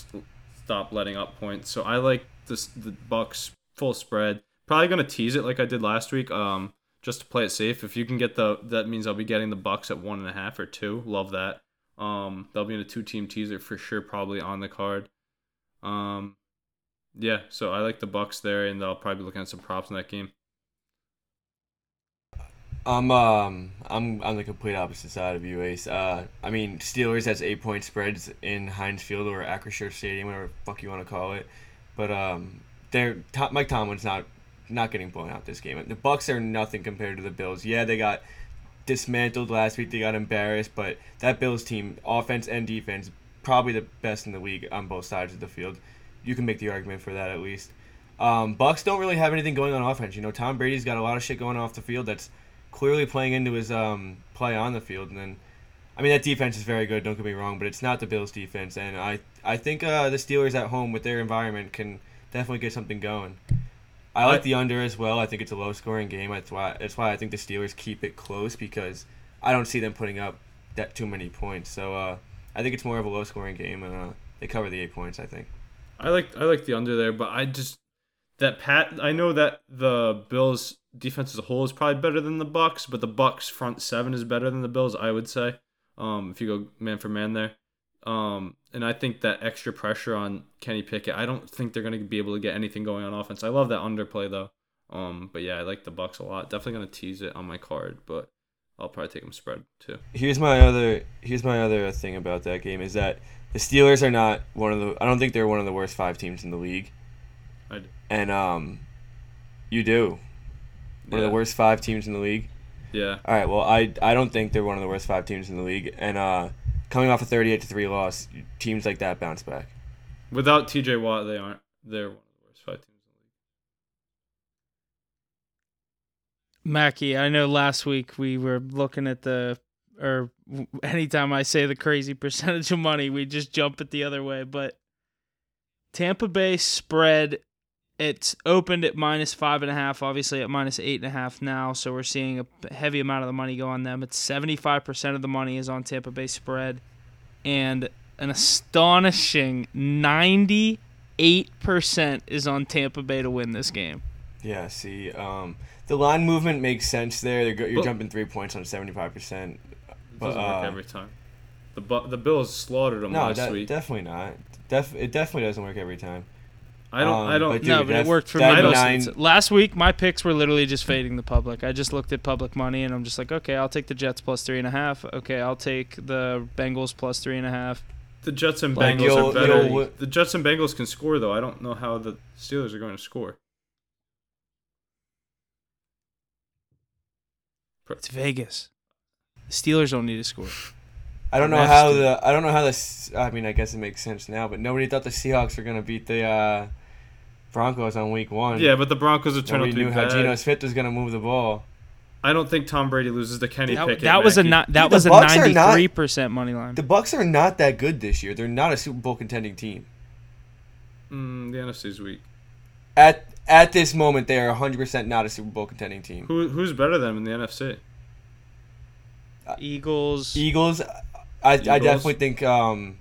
stop letting up points. So I like this the Bucks full spread. Probably gonna tease it like I did last week. Um, just to play it safe. If you can get the, that means I'll be getting the Bucks at one and a half or two. Love that. Um, they'll be in a two-team teaser for sure, probably on the card. Um, yeah. So I like the Bucks there, and I'll probably be looking at some props in that game. I'm um I'm on the complete opposite side of you, Ace. Uh, I mean Steelers has eight point spreads in Heinz Field or Acrisure Stadium, whatever fuck you want to call it. But um, they're Mike Tomlin's not not getting blown out this game. The Bucks are nothing compared to the Bills. Yeah, they got dismantled last week. They got embarrassed, but that Bills team, offense and defense, probably the best in the league on both sides of the field. You can make the argument for that at least. Um, Bucks don't really have anything going on offense. You know, Tom Brady's got a lot of shit going off the field that's clearly playing into his um, play on the field. And then, I mean, that defense is very good. Don't get me wrong, but it's not the Bills' defense. And I, I think uh, the Steelers at home with their environment can definitely get something going. I like the under as well. I think it's a low scoring game. That's why that's why I think the Steelers keep it close because I don't see them putting up that too many points. So uh, I think it's more of a low scoring game and uh, they cover the eight points. I think. I like I like the under there, but I just that Pat. I know that the Bills defense as a whole is probably better than the Bucks, but the Bucks front seven is better than the Bills. I would say, um, if you go man for man there. Um, and I think that extra pressure on Kenny Pickett, I don't think they're going to be able to get anything going on offense. I love that underplay though. Um, but yeah, I like the Bucks a lot. Definitely going to tease it on my card, but I'll probably take them spread too. Here's my other here's my other thing about that game is that the Steelers are not one of the I don't think they're one of the worst five teams in the league. I do. And um, you do one Yeah. of the worst five teams in the league. Yeah. All right. Well, I I don't think they're one of the worst five teams in the league. And uh, coming off a 38 to three loss, teams like that bounce back. Without TJ Watt, they aren't. They're one of the worst five teams in the league. Mackie, I know last week we were looking at the, or anytime I say the crazy <laughs> percentage of money, we just jump it the other way. But Tampa Bay spread, it's opened at minus five and a half, obviously at minus eight and a half now. So we're seeing a heavy amount of the money go on them. It's 75% of the money is on Tampa Bay spread. And an astonishing 98% is on Tampa Bay to win this game. Yeah. See, um, the line movement makes sense there. They're go- you're But- jumping three points on 75 percent. It But, doesn't work uh, every time. The Bu- the Bills slaughtered them No, last that, week. definitely not. Def- it definitely doesn't work every time. I don't. um, I don't. but dude, no, but it worked for me. that most of the nine- Last week, my picks were literally just fading the public. I just looked at public money, and I'm just like, okay, I'll take the Jets plus three and a half. Okay, I'll take the Bengals plus three and a half. The Jets and Like, Bengals are better. the Jets and Bengals can score though. I don't know how the Steelers are going to score. It's Vegas. The Steelers don't need to score. I don't know how the I don't know how this. I mean, I guess it makes sense now, but nobody thought the Seahawks were gonna beat the uh, Broncos on week one. Yeah, but the Broncos have turned out Nobody to be knew how bad. Geno Smith was gonna move the ball. I don't think Tom Brady loses to Kenny That, Pickett. that was a Mackey. not, that Dude, the was a Bucks are not- ninety three percent money line. The Bucks are not that good this year. They're not a Super Bowl contending team. Mm, the NFC's weak. At at this moment, they are 100 percent not a Super Bowl contending team. Who who's better than them in the NFC? Eagles. Eagles, I, I definitely think um,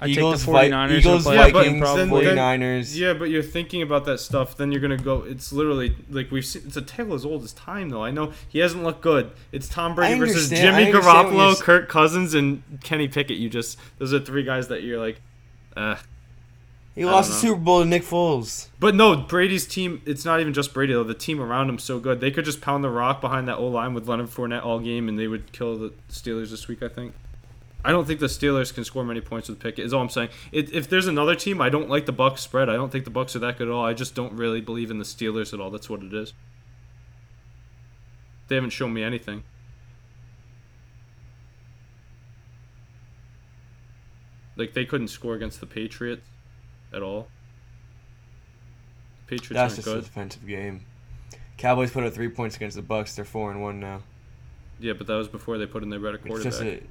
I Eagles, take the 49ers. Eagles, are Yeah, but Vikings, then- then- 49ers. Yeah, but you're thinking about that stuff. Then you're gonna go. It's literally like we've seen. It's a tale as old as time, though. I know he hasn't looked good. It's Tom Brady versus Jimmy I understand what you're Garoppolo, s- Kirk Cousins, and Kenny Pickett. You just those are three guys that you're like, uh. He I lost the. Super Bowl to Nick Foles. But no, Brady's team. It's not even just Brady though. The team around him so good. They could just pound the rock behind that O line with Leonard Fournette all game, and they would kill the Steelers this week. I think. I don't think the Steelers can score many points with Pickett. Is all I'm saying. It, if there's another team, I don't like the Bucks spread. I don't think the Bucks are that good at all. I just don't really believe in the Steelers at all. That's what it is. They haven't shown me anything. Like they couldn't score against the Patriots at all. Patriots That's just a defensive game. Cowboys put up three points against the Bucks. They're four and one now. Yeah, but that was before they put in their better It's quarterback. just a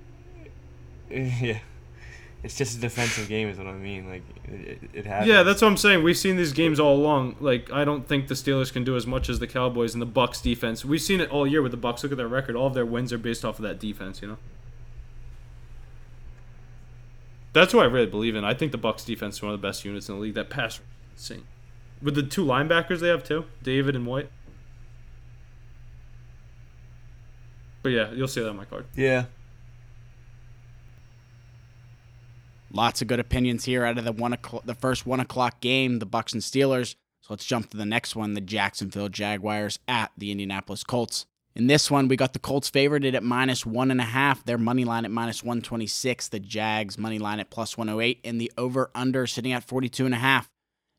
<laughs> yeah. It's just a defensive game, is what I mean. Like it, it, it happens. Yeah, that's what I'm saying. We've seen these games all along. Like I don't think the Steelers can do as much as the Cowboys and the Bucks defense. We've seen it all year with the Bucks. Look at their record. All of their wins are based off of that defense. You know. That's what I really believe in. I think the Bucks defense is one of the best units in the league. That pass, rush insane. With the two linebackers they have too, David and White. But yeah, you'll see that on my card. yeah. Lots of good opinions here out of the one o'clock, the first one o'clock game, the Bucks and Steelers. So let's jump to the next one: the Jacksonville Jaguars at the Indianapolis Colts. In this one, we got the Colts favored at minus one and a half. Their money line at minus 126. The Jags money line at plus 108. And the over under sitting at 42 and a half.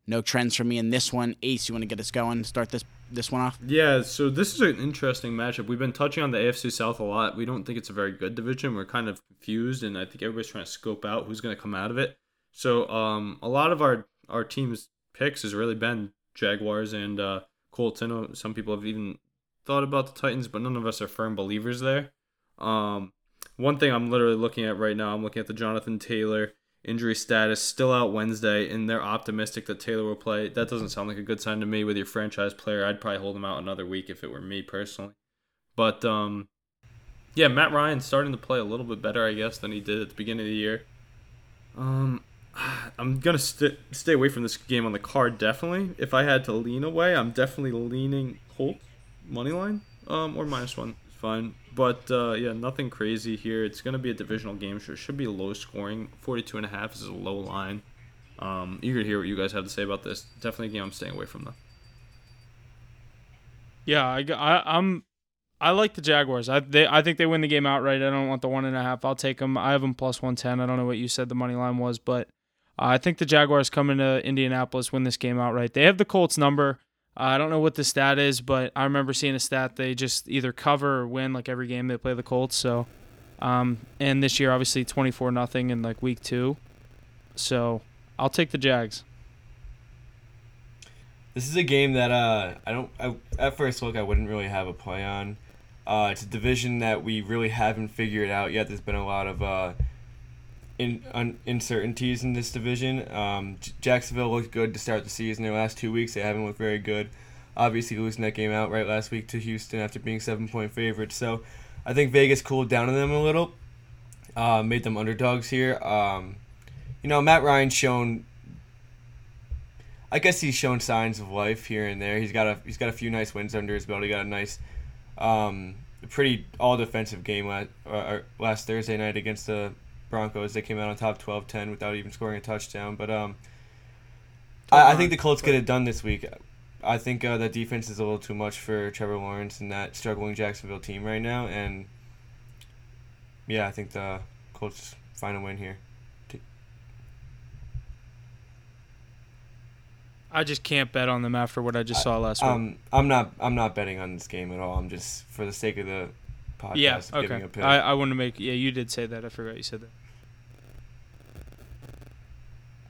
No trends for me in this one. Ace, you want to get us going? Start this this one off? Yeah, so this is an interesting matchup. We've been touching on the AFC South a lot. We don't think it's a very good division. We're kind of confused, and I think everybody's trying to scope out who's going to come out of it. So um, a lot of our our team's picks has really been Jaguars and uh, Colts. I know some people have even thought about the Titans, but none of us are firm believers there. Um, one thing I'm literally looking at right now, I'm looking at the Jonathan Taylor injury status, still out Wednesday, and they're optimistic that Taylor will play. That doesn't sound like a good sign to me with your franchise player. I'd probably hold him out another week if it were me personally. But um, yeah, Matt Ryan's starting to play a little bit better, I guess, than he did at the beginning of the year. Um, <sighs> I'm gonna st- stay away from this game on the card. Definitely, if I had to lean away, I'm definitely leaning Colts money line, um, or minus one fine. But uh, yeah, nothing crazy here. It's gonna be a divisional game, it should be low scoring. 42 and a half is a low line. Um, eager to hear what you guys have to say about this. Definitely a game I'm staying away from though. Yeah, I, I I'm I like the Jaguars. I they I think they win the game outright. I don't want the one and a half. I'll take them. I have them plus one ten. I don't know what you said the money line was, but uh, I think the Jaguars come into Indianapolis win this game outright. They have the Colts number. Uh, I don't know what the stat is, but I remember seeing a stat they just either cover or win like every game they play the Colts. So, um, and this year obviously twenty four nothing in like week two. So I'll take the Jags. This is a game that uh, I don't. I, at first look, I wouldn't really have a play on. Uh, it's a division that we really haven't figured out yet. There's been a lot of uh, in, un, uncertainties in this division. Um, Jacksonville looked good to start the season. Their last two weeks, they haven't looked very good. Obviously, losing that game out right last week to Houston after being seven point favorites. So, I think Vegas cooled down on them a little, uh, made them underdogs here. Um, you know, Matt Ryan's shown. I guess he's shown signs of life here and there. He's got a he's got a few nice wins under his belt. He got a nice, um, pretty all defensive game last uh, last Thursday night against the Broncos. They came out on top 12-10 without even scoring a touchdown. But um, I, I think the Colts get it done this week. I think uh, that defense is a little too much for Trevor Lawrence and that struggling Jacksonville team right now. And yeah, I think the Colts find a win here. I just can't bet on them after what I just saw last week. Um, I'm not. I'm not betting on this game at all. I'm just for the sake of the podcast. yeah, giving okay. a pick. I, I want to make. Yeah, you did say that. I forgot you said that.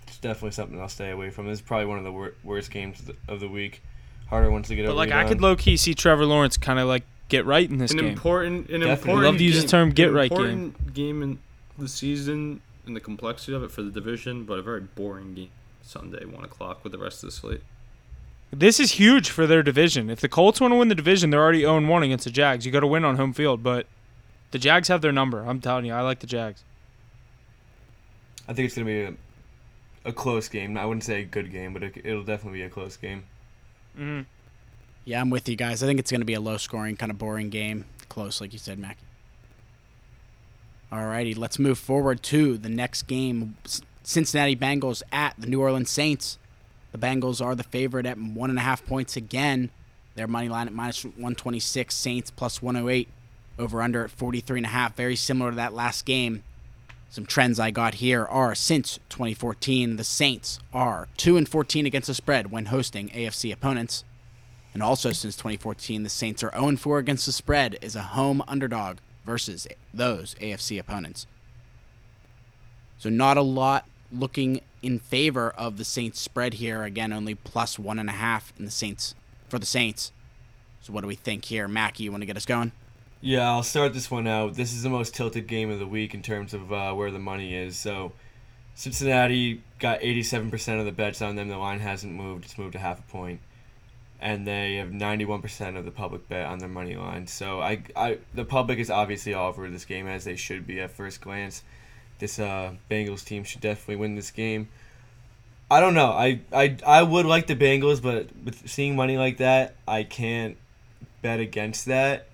it's definitely something I'll stay away from. This is probably one of the wor- worst games of the, of the week. Harder ones to get But over. like, I line. could low key see Trevor Lawrence kind of like get right in this an game. important, an Definitely. important. Love to use the term get an right game. important game in the season and the complexity of it for the division, but a very boring game Sunday, one o'clock with the rest of the slate. This is huge for their division. If the Colts want to win the division, they're already 0 1 against the Jags. You got to win on home field, but the Jags have their number. I'm telling you, I like the Jags. I think it's gonna be a, a close game. I wouldn't say a good game, but it, it'll definitely be a close game. Mm-hmm. Yeah, I'm with you guys. I think it's going to be a low scoring, kind of boring game. Close, like you said, Mackie. Alrighty, let's move forward to the next game. Cincinnati Bengals at the New Orleans Saints. The Bengals are the favorite at one and a half points again. Their money line at minus 126, Saints plus 108. Over under at 43 and a half. Very similar to that last game. Some trends I got here are since 2014, the Saints are 2 and 14 against the spread when hosting AFC opponents. And also since 2014, the Saints are 0 and 4 against the spread as a home underdog versus those AFC opponents. So not a lot looking in favor of the Saints spread here. Again, only plus one and a half in the Saints for the Saints. So what do we think here, Mackie? You want to get us going? Yeah, I'll start this one out. This is the most tilted game of the week in terms of uh, where the money is. So, Cincinnati got 87% of the bets on them. The line hasn't moved. It's moved a half a point. And they have 91% of the public bet on their money line. So, I, I, the public is obviously all over this game, as they should be at first glance. This uh, Bengals team should definitely win this game. I don't know. I, I, I would like the Bengals, but with seeing money like that, I can't bet against that.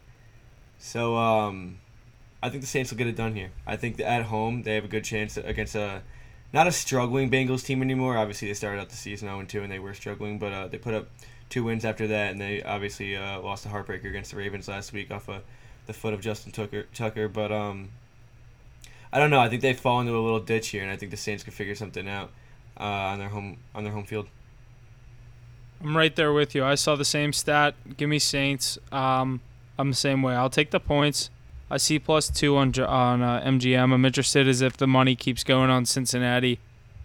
So um, I think the Saints will get it done here. I think that at home they have a good chance against a not a struggling Bengals team anymore. Obviously they started out the season 0 2 and they were struggling, but uh, they put up two wins after that, and they obviously uh, lost a heartbreaker against the Ravens last week off of the foot of Justin Tucker. Tucker, but um, I don't know. I think they fall into a little ditch here, and I think the Saints could figure something out uh, on their home on their home field. I'm right there with you. I saw the same stat. Give me Saints. Um, I'm the same way. I'll take the points. I see plus two on on uh, MGM. I'm interested as if the money keeps going on Cincinnati.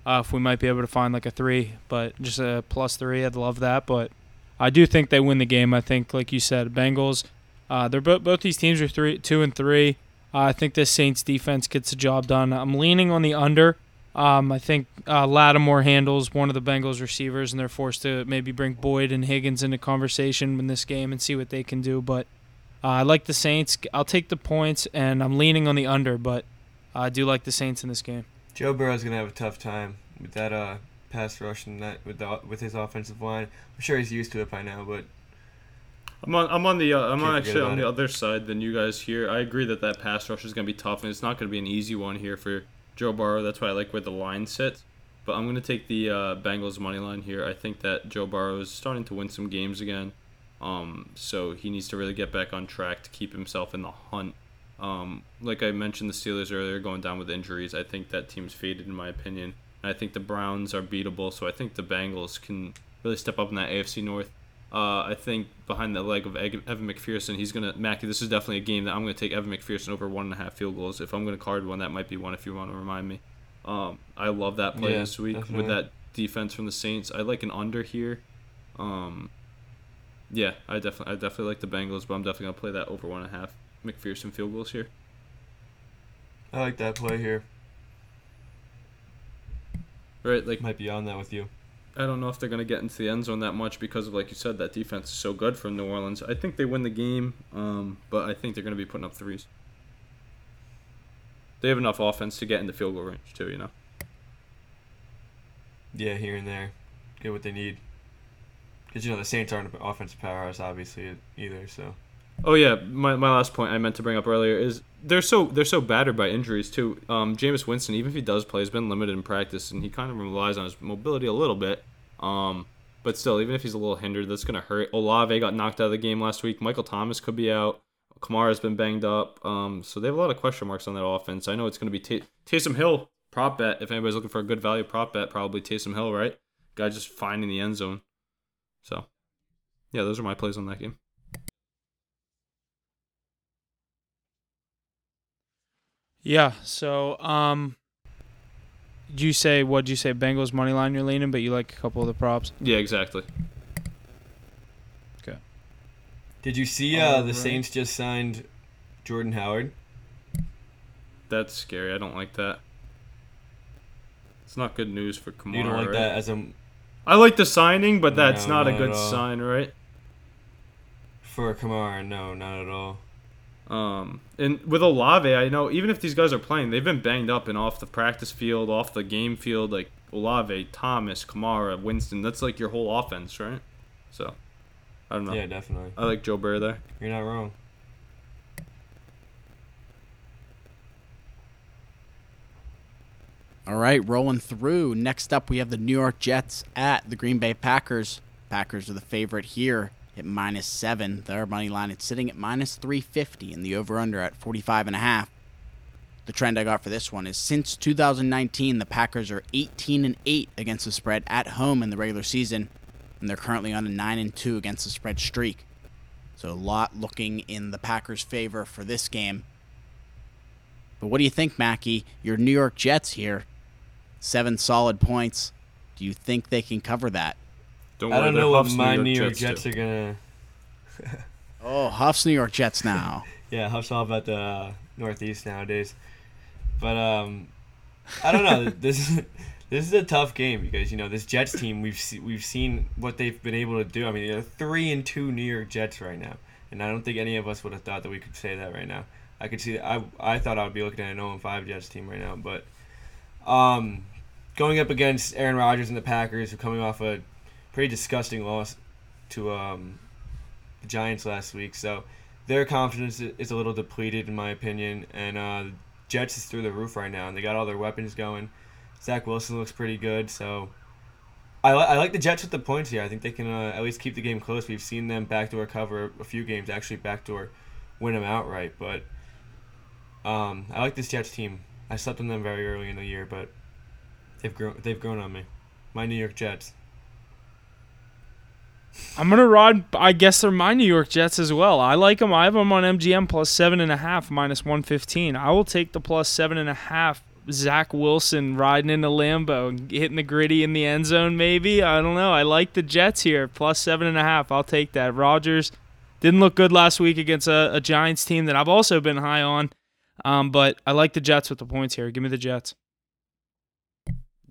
Uh, if we might be able to find like a three, but just a plus three, I'd love that. But I do think they win the game. I think, like you said, Bengals. Uh, they're both both these teams are three, two and three. Uh, I think this Saints defense gets the job done. I'm leaning on the under. Um, I think uh, Lattimore handles one of the Bengals receivers, and they're forced to maybe bring Boyd and Higgins into conversation in this game and see what they can do. But uh, I like the Saints. I'll take the points, and I'm leaning on the under, but I do like the Saints in this game. Joe Burrow's gonna have a tough time with that uh, pass rush and that with the with his offensive line. I'm sure he's used to it by now, but I'm on. I'm on the. Uh, I'm on actually on the it. other side than you guys here. I agree that that pass rush is going to be tough, and it's not going to be an easy one here for Joe Burrow. That's why I like where the line sits. But I'm going to take the uh, Bengals money line here. I think that Joe Burrow is starting to win some games again. Um, so he needs to really get back on track to keep himself in the hunt. Um, like I mentioned, the Steelers earlier going down with injuries. I think that team's faded in my opinion. And I think the Browns are beatable. So I think the Bengals can really step up in that AFC North. Uh, I think behind the leg of Evan McPherson, he's gonna Mackie. This is definitely a game that I'm gonna take Evan McPherson over one and a half field goals. If I'm gonna card one, that might be one. If you want to remind me, um, I love that play Yeah, this week definitely. with that defense from the Saints. I like an under here. Um, yeah, I definitely I definitely like the Bengals, but I'm definitely gonna play that over one and a half McPherson field goals here. I like that play here. Right, like Might be on that with you. I don't know if they're going to get into the end zone that much because of, like you said, that defense is so good from New Orleans. I think they win the game, um, but I think they're going to be putting up threes. They have enough offense to get in the field goal range too, you know. Yeah, here and there, get what they need. Because you know the Saints aren't an offensive powerhouse, obviously either. So Oh yeah, my, my last point I meant to bring up earlier is they're so they're so battered by injuries too. Um, Jameis Winston, even if he does play, has been limited in practice, and he kind of relies on his mobility a little bit. Um, but still, even if he's a little hindered, that's gonna hurt. Olave got knocked out of the game last week. Michael Thomas could be out. Kamara's been banged up. Um, so they have a lot of question marks on that offense. I know it's gonna be Ta Taysom Hill prop bet. If anybody's looking for a good value prop bet, probably Taysom Hill, right? Guy just finding the end zone. So, yeah, those are my plays on that game. Yeah. So, um, did you say what? Did you say Bengals money line? You're leaning, but you like a couple of the props. Yeah, exactly. Okay. Did you see uh, the Alright. Saints just signed Jordan Howard? That's scary. I don't like that. It's not good news for Kamara. you don't like right? that as a I like the signing, but that's No, not a good sign, right? for Kamara? No, not at all. Um, and with Olave, I know even if these guys are playing, they've been banged up and off the practice field, off the game field. Like Olave, Thomas, Kamara, Winston. That's like your whole offense, right? So, I don't know. Yeah, definitely. I like Joe Burrow there. You're not wrong. All right, rolling through. Next up, we have the New York Jets at the Green Bay Packers. Packers are the favorite here at minus seven. Their money line is sitting at minus 350, and the over/under at 45 and a half. The trend I got for this one is since 2019, the Packers are 18 and 8 against the spread at home in the regular season, and they're currently on a 9 and 2 against the spread streak. So a lot looking in the Packers' favor for this game. But what do you think, Mackey? Your New York Jets here, seven solid points. Do you think they can cover that? Don't I don't they're know what my New York Jets, do. are gonna. <laughs> Oh, Huff's New York Jets now. <laughs> Yeah, Huff's all about the uh, Northeast nowadays. But um, I don't know. <laughs> this is this is a tough game because you know this Jets team we've se- we've seen what they've been able to do. I mean, they're three and two New York Jets right now, and I don't think any of us would have thought that we could say that right now. I could see that. I I thought I would be looking at an 0 5 Jets team right now, but um, going up against Aaron Rodgers and the Packers, who are coming off a pretty disgusting loss to um, the Giants last week, so their confidence is a little depleted in my opinion, and uh, the Jets is through the roof right now, and they got all their weapons going. Zach Wilson looks pretty good, so I, li- I like the Jets with the points here. I think they can uh, at least keep the game close. We've seen them backdoor cover a few games, actually backdoor win them outright. But um, I like this Jets team. I slept on them very early in the year, but they've grown they've grown on me. My New York Jets. I'm gonna ride. I guess they're my New York Jets as well. I like them. I have them on MGM plus seven and a half, minus one fifteen. I will take the plus seven and a half. Zach Wilson riding in a Lambo hitting the gritty in the end zone. Maybe I don't know. I like the Jets here, plus seven and a half. I'll take that. Rodgers didn't look good last week against a, a Giants team that I've also been high on, um, but I like the Jets with the points here. Give me the Jets.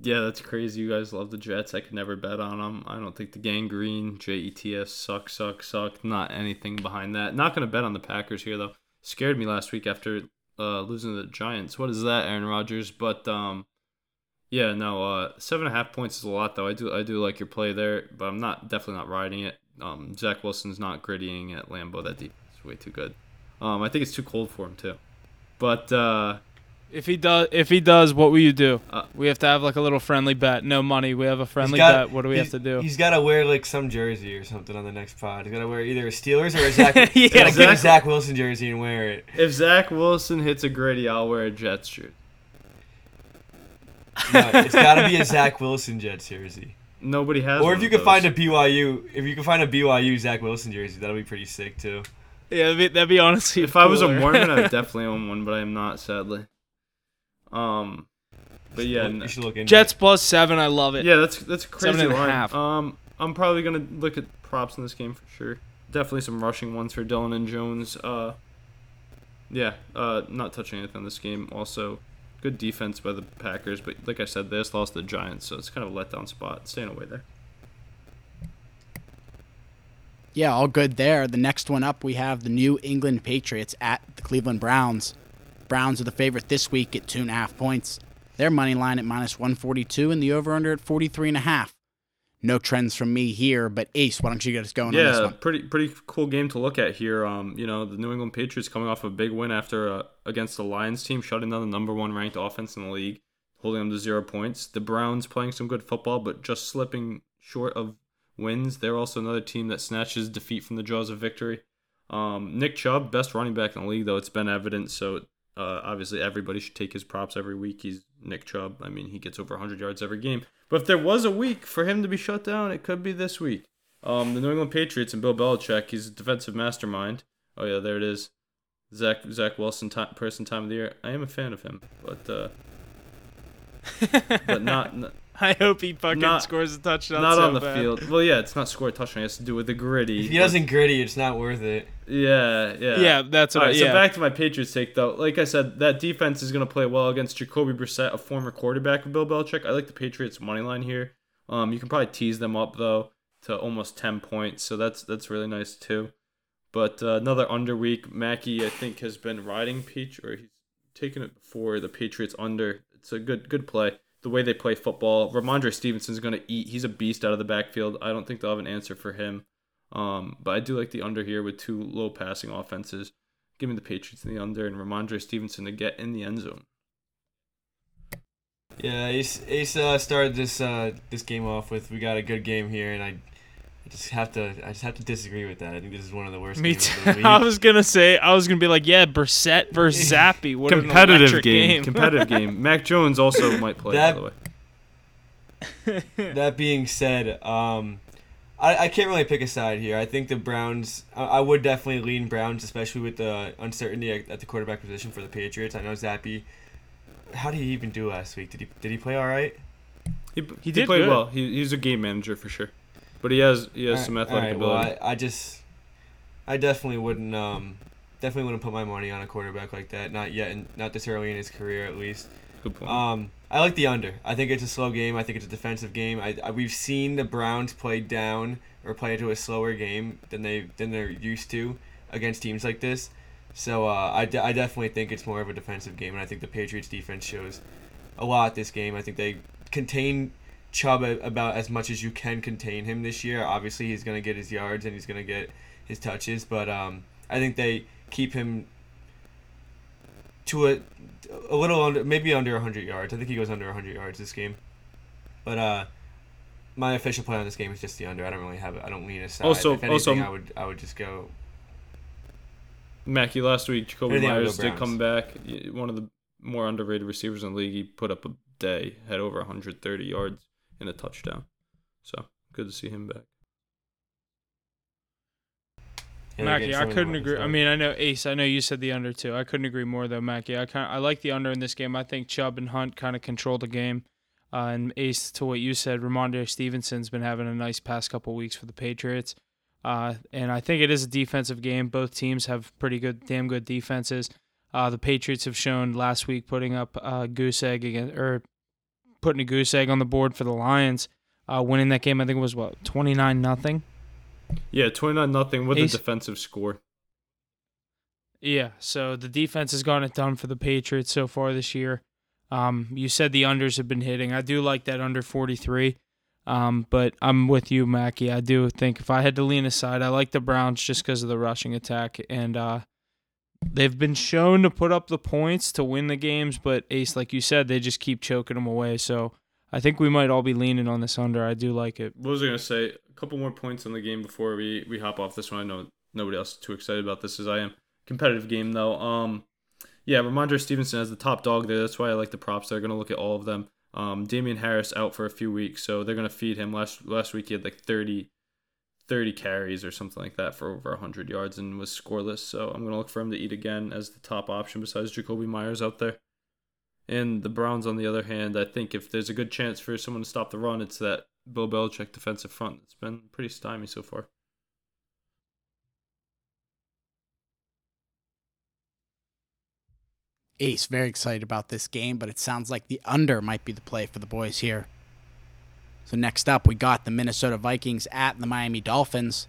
Yeah, that's crazy. You guys love the Jets. I could never bet on them. I don't think the Gang Green, J E T S, suck, suck, suck. Not anything behind that. Not going to bet on the Packers here, though. Scared me last week after uh, losing to the Giants. What is that, Aaron Rodgers? But, um, yeah, no, uh, seven and a half points is a lot, though. I do I do like your play there, but I'm not definitely not riding it. Um, Zach Wilson's not grittying at Lambeau. That deep is way too good. Um, I think it's too cold for him, too. But, uh, If he does, if he does, what will you do? Uh, we have to have like a little friendly bet. No money. We have a friendly He's bet. What do we have to do? He's got to wear like some jersey or something on the next pod. He's got to wear either a Steelers or a <laughs> Zach. Yeah, yeah, get a. Zach Wilson jersey and wear it. if Zach Wilson hits a gritty, I'll wear a Jets shirt. <laughs> No, it's got to be a Zach Wilson Jets jersey. Nobody has Or one if you of could find a. BYU, if you could find a BYU Zach Wilson jersey, that'll be pretty sick too. Yeah, that'd be, that'd be honestly. If I was a. Mormon, I'd <laughs> definitely own one, but I am not, sadly. Um, but yeah, you should look into Jets it. plus seven. I love it. yeah, that's that's a crazy Seven and a line. half. Um, I'm probably gonna look at props in this game for sure. Definitely some rushing ones for Dillon and Jones. Uh, yeah, uh, not touching anything on this game. Also, good defense by the Packers, but like I said, they just lost the Giants, so it's kind of a letdown spot. Staying away there. Yeah, all good there. The next one up, we have the New England Patriots at the Cleveland Browns. Browns are the favorite this week at two and a half points. Their money line at minus 142 and the over under at 43 and a half. No trends from me here, but Ace, why don't you get us going on this Yeah, pretty pretty cool game to look at here. Um, you know, the New England Patriots coming off a big win after uh, against the Lions team, shutting down the number one ranked offense in the league, holding them to zero points. The Browns playing some good football, but just slipping short of wins. They're also another team that snatches defeat from the jaws of victory. Um, Nick Chubb, best running back in the league, though it's been evident. So uh, obviously everybody should take his props every week. He's Nick Chubb. I mean, he gets over 100 yards every game. But if there was a week for him to be shut down, it could be this week. Um, the New England Patriots and Bill Belichick. He's a defensive mastermind. Oh yeah, there it is. Zach Zach Wilson, ti person time of the year. I am a fan of him, but uh, <laughs> but not n- <laughs> I hope he fucking Not- scores a touchdown. not so on the bad. field. Well, yeah, it's not score a touchdown. It has to do with the gritty. If he doesn't gritty, it's not worth it. Yeah, yeah, Yeah, that's what. All I, right, yeah. so back to my Patriots take though. Like I said, that defense is going to play well against Jacoby Brissett, a former quarterback of Bill Belichick. I like the Patriots money line here. Um, you can probably tease them up though to almost ten points, so that's that's really nice too. But uh, another under week, Mackey I think has been riding Peach or he's taken it before the Patriots under. It's a good good play. The way they play football, Rhamondre Stevenson's going to eat. He's a beast out of the backfield. I don't think they'll have an answer for him. Um, but I do like the under here with two low passing offenses. Give me the Patriots in the under and Rhamondre Stevenson to get in the end zone. Yeah, Ace, Ace uh, started this uh, this game off with we got a good game here, and I, I just have to I just have to disagree with that. I think this is one of the worst Me games too. of the <laughs> I was gonna say. I was gonna be like, yeah, Brissett versus <laughs> Zappe. What an competitive electric game, competitive game. <laughs> Mac Jones also might play That- by the way. that being said, um, I, I can't really pick a side here. I think the Browns. I, I would definitely lean Browns, especially with the uncertainty at, at the quarterback position for the Patriots. I know Zappe. How did he even do last week? Did he did he play all right? He, He he, did played good. well. He, he's a game manager for sure, but he has he has some athletic right, well, ability. I, I just, I definitely wouldn't, um, definitely wouldn't put my money on a quarterback like that. Not yet, and not this early in his career, at least. Good point. Um, I like the under. I think it's a slow game. I think it's a defensive game. I, I we've seen the Browns play down or play into a slower game than they than they're used to against teams like this. So uh, I, de- I definitely think it's more of a defensive game, and I think the Patriots defense shows a lot this game. I think they contain Chubb about as much as you can contain him this year. Obviously, he's going to get his yards and he's going to get his touches, but um, I think they keep him to a a little under, maybe under 100 yards. I think he goes under 100 yards this game. But uh, my official plan on this game is just the under. I don't really have it. I don't lean a side. Also- if anything, also- I would I would just go. Mackie last week, Jacoby Anything, I would Myers did come back. One of the more underrated receivers in the league. He put up a day, had over 130 yards and a touchdown. So good to see him back. Yeah, Mackie, I couldn't agree. this I mean, I know Ace. I know you said the under too. I couldn't agree more though, Mackie. I kind I like the under in this game. I think Chubb and Hunt kind of control the game. Uh, and Ace, to what you said, Rhamondre Stevenson's been having a nice past couple weeks for the Patriots. Uh, and I think it is a defensive game. Both teams have pretty good, damn good defenses. Uh, the Patriots have shown last week putting up a goose egg again, or putting a goose egg on the board for the Lions. Uh, winning that game, I think it was what twenty nine nothing. Yeah, 29 nothing with Ace- a defensive score. Yeah, so the defense has gotten it done for the Patriots so far this year. Um, you said the unders have been hitting. I do like that under 43. Um, but I'm with you, Mackie. I do think if I had to lean aside, I like the Browns just because of the rushing attack. And uh, they've been shown to put up the points to win the games, but Ace, like you said, they just keep choking them away. So I think we might all be leaning on this under. I do like it. What was I gonna say? A couple more points on the game before we we hop off this one. I know nobody else is too excited about this as I am. Competitive game though. Um, yeah, Rhamondre Stevenson as the top dog there. That's why I like the props. They're gonna look at all of them. Um, Damien Harris out for a few weeks, so they're gonna feed him. Last last week he had like 30, 30 carries or something like that for over hundred yards and was scoreless. So I'm gonna look for him to eat again as the top option besides Jakobi Meyers out there. And the Browns, on the other hand, I think if there's a good chance for someone to stop the run, it's that Bill Belichick defensive front. It's been pretty stymie so far. Ace, very excited about this game, but it sounds like the under might be the play for the boys here. So next up, we got the Minnesota Vikings at the Miami Dolphins.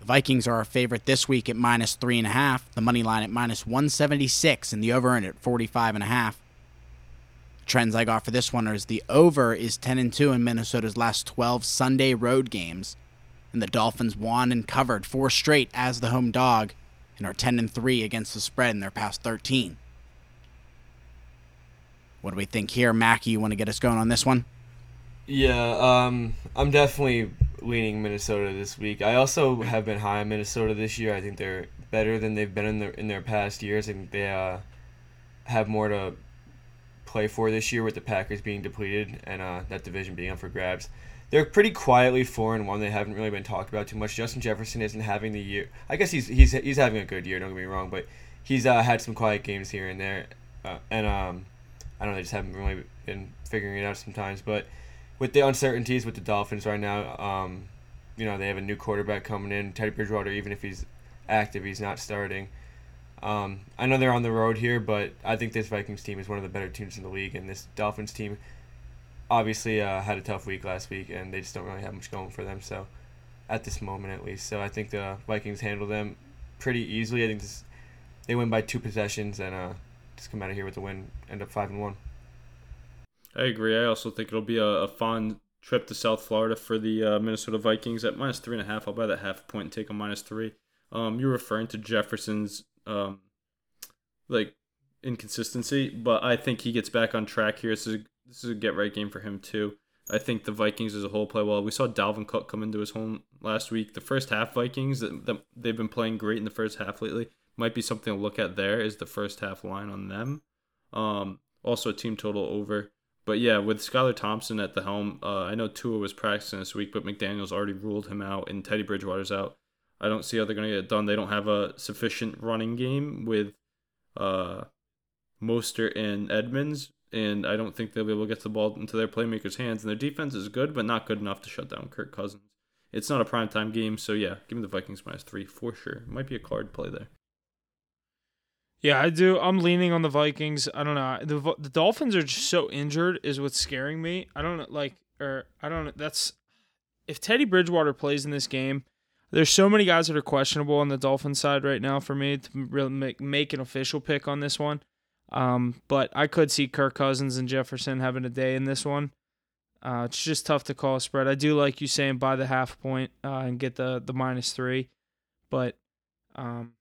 The Vikings are our favorite this week at minus three and a half. The money line at minus 176, and the over in at 45 and a half. Trends I got for this one is the over is 10 and 2 in Minnesota's last 12 Sunday road games, and the Dolphins won and covered four straight as the home dog and are 10 and 3 against the spread in their past 13. What do we think here, Mackie? You want to get us going on this one? Yeah, um, I'm definitely leaning Minnesota this week. I also have been high on Minnesota this year. I think they're better than they've been in their in their past years, and they uh, have more to play for this year with the Packers being depleted and uh, that division being up for grabs. They're pretty quietly four and one. They haven't really been talked about too much. Justin Jefferson isn't having the year. I guess he's he's he's having a good year. Don't get me wrong, but he's uh, had some quiet games here and there, uh, and um, I don't know. They just haven't really been figuring it out sometimes. But with the uncertainties with the Dolphins right now, um, you know they have a new quarterback coming in. Teddy Bridgewater, even if he's active, he's not starting. Um, I know they're on the road here, but I think this Vikings team is one of the better teams in the league, and this Dolphins team obviously uh, had a tough week last week, and they just don't really have much going for them. So, at this moment at least, so I think the Vikings handle them pretty easily. I think this, they win by two possessions and uh, just come out of here with a win, end up five and one. I agree. I also think it'll be a, a fun trip to South Florida for the uh, Minnesota Vikings at minus three and a half. I'll buy that half a point and take a minus three. Um, you're referring to Jefferson's um, like inconsistency, but I think he gets back on track here. This is this is a get right game for him too. I think the Vikings as a whole play well. We saw Dalvin Cook come into his home last week. The first half Vikings, they've been playing great in the first half lately. Might be something to look at there is the first half line on them. Um, also a team total over. But yeah, with Skylar Thompson at the helm, uh, I know Tua was practicing this week, but McDaniel's already ruled him out, and Teddy Bridgewater's out. I don't see how they're going to get it done. They don't have a sufficient running game with uh, Mostert and Edmonds, and I don't think they'll be able to get the ball into their playmakers' hands. And their defense is good, but not good enough to shut down Kirk Cousins. It's not a primetime game, so yeah, give me the Vikings minus three for sure. Might be a card play there. Yeah, I do. I'm leaning on the Vikings. I don't know. The the Dolphins are just so injured is what's scaring me. I don't like or I don't. That's if Teddy Bridgewater plays in this game, there's so many guys that are questionable on the Dolphins side right now for me to really make make an official pick on this one. Um, but I could see Kirk Cousins and Jefferson having a day in this one. Uh, it's just tough to call a spread. I do like you saying buy the half point uh, and get the the minus three, but um,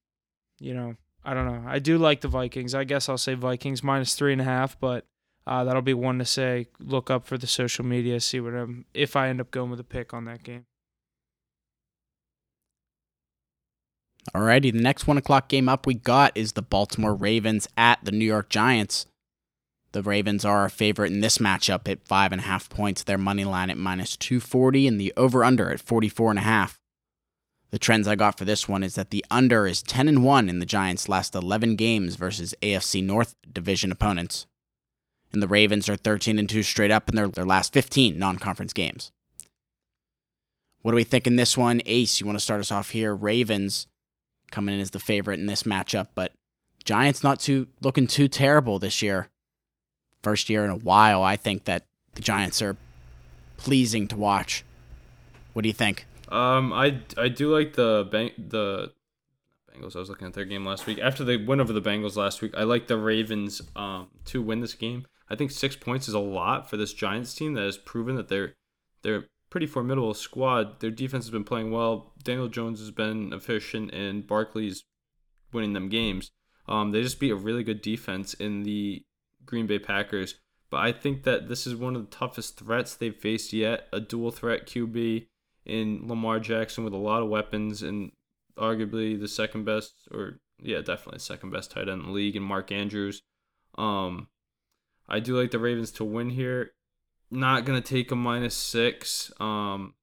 you know I don't know. I do like the Vikings. I guess I'll say Vikings minus three and a half, but uh, that'll be one to say. Look up for the social media, see what I'm if I end up going with a pick on that game. Alrighty, the next one o'clock game up we got is the Baltimore Ravens at the New York Giants. The Ravens are our favorite in this matchup at five and a half points. Their money line at minus two forty, and the over under at forty four and a half. The trends I got for this one is that the under is ten and one in the Giants' last eleven games versus AFC North division opponents, and the Ravens are thirteen and two straight up in their, their last fifteen non conference games. What do we think in this one, Ace? You want to start us off here? Ravens coming in as the favorite in this matchup, but Giants not too looking too terrible this year. First year in a while, I think that the Giants are pleasing to watch. What do you think? Um, I I do like the bang the Bengals. I was looking at their game last week. After they went over the Bengals last week, I like the Ravens um to win this game. I think six points is a lot for this Giants team that has proven that they're they're pretty formidable squad. Their defense has been playing well. Daniel Jones has been efficient, and Barkley's winning them games. Um, they just beat a really good defense in the Green Bay Packers. But I think that this is one of the toughest threats they've faced yet. A dual threat QB in Lamar Jackson with a lot of weapons and arguably the second best, or yeah, definitely second best tight end in the league, and Mark Andrews. Um, I do like the Ravens to win here. Not gonna take a minus six. Um,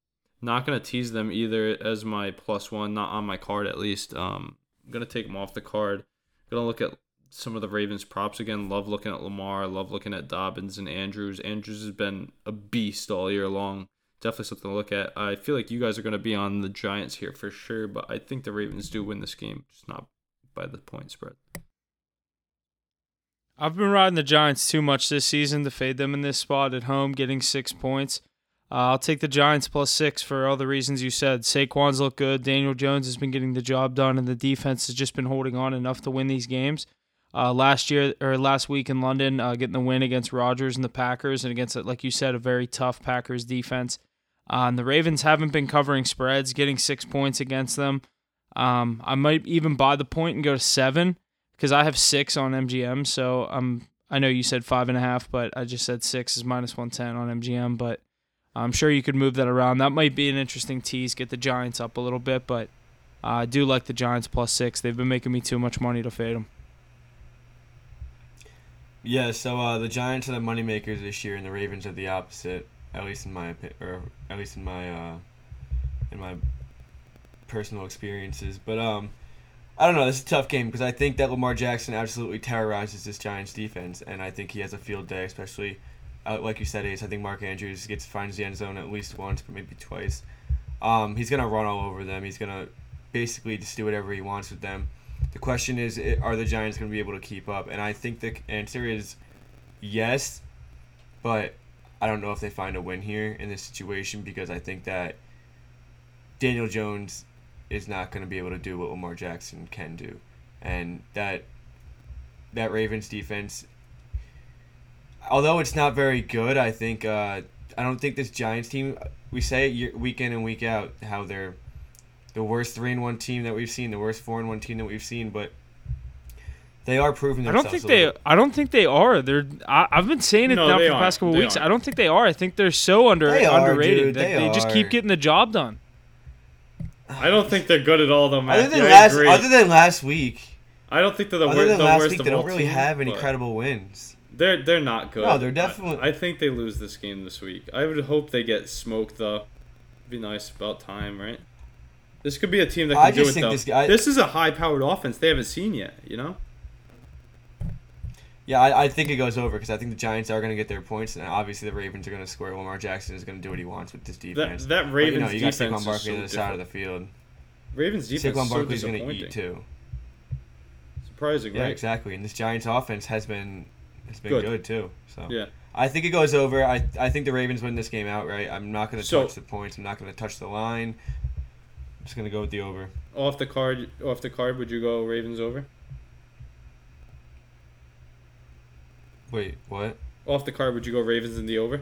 not gonna tease them either as my plus one. Not on my card at least. Um, I'm gonna take them off the card. Gonna look at some of the Ravens props again. Love looking at Lamar. Love looking at Dobbins and Andrews. Andrews has been a beast all year long. Definitely something to look at. I feel like you guys are going to be on the Giants here for sure, but I think the Ravens do win this game, just not by the point spread. I've been riding the Giants too much this season to fade them in this spot at home, getting six points. Uh, I'll take the Giants plus six for all the reasons you said. Saquon's look good. Daniel Jones has been getting the job done, and the defense has just been holding on enough to win these games. Uh, last year or last week in London, uh, getting the win against Rodgers and the Packers, and against, like you said, a very tough Packers defense. Uh, and the Ravens haven't been covering spreads, getting six points against them. Um, I might even buy the point and go to seven because I have six on MGM. So I'm I know you said five and a half, but I just said six is minus one ten on MGM. But I'm sure you could move that around. That might be an interesting tease, get the Giants up a little bit. But uh, I do like the Giants plus six. They've been making me too much money to fade them. Yeah, so uh, the Giants are the moneymakers this year, and the Ravens are the opposite. At least in my or at least in my uh, in my personal experiences. But um, I don't know. This is a tough game because I think that Lamar Jackson absolutely terrorizes this Giants defense, and I think he has a field day, especially uh, like you said, Ace. I think Mark Andrews gets finds the end zone at least once, but maybe twice. Um, he's gonna run all over them. He's gonna basically just do whatever he wants with them. The question is, are the Giants gonna be able to keep up? And I think the answer is yes, but I don't know if they find a win here in this situation because I think that Daniel Jones is not going to be able to do what Lamar Jackson can do, and that that Ravens defense, although it's not very good, I think uh, I don't think this Giants team. We say it week in and week out how they're the worst three and one team that we've seen, the worst four and one team that we've seen, but they are proving themselves. I don't think they. I don't think they are. They're. I, have been saying it No, now for the past couple They weeks. aren't. I don't think they are. I think they're so under They are, underrated. dude. that They they just keep getting the job done. I don't think they're good at all, though, Matt. Other than Yeah, I last, agree. other than last week, I don't think they're the, other wor- than the last worst week, of they don't all really teams, have any credible wins. They're they're not good. No, they're I- definitely- I, think they lose this game this week. I would hope they get smoked though. Be nice about time, right? This could be a team that can I do just it think though. this guy- this is a high-powered offense they haven't seen yet. You know. Yeah, I, I think it goes over because I think the Giants are going to get their points, and obviously the Ravens are going to score. Lamar Jackson is going to do what he wants with this defense. that But, Ravens you know, you got defense Saquon is Barkley so on the side of the field. Ravens defense Saquon is so Barkley's going to eat too. Surprising, Yeah, right? exactly. And this Giants offense has been has been Good. good, too. So Yeah. I think it goes over. I I think the Ravens win this game outright. I'm not going to So- touch the points. I'm not going to touch the line. I'm just going to go with the over. Off the card, off the card, would you go Ravens over? Wait, what? Off the card, would you go Ravens in the over?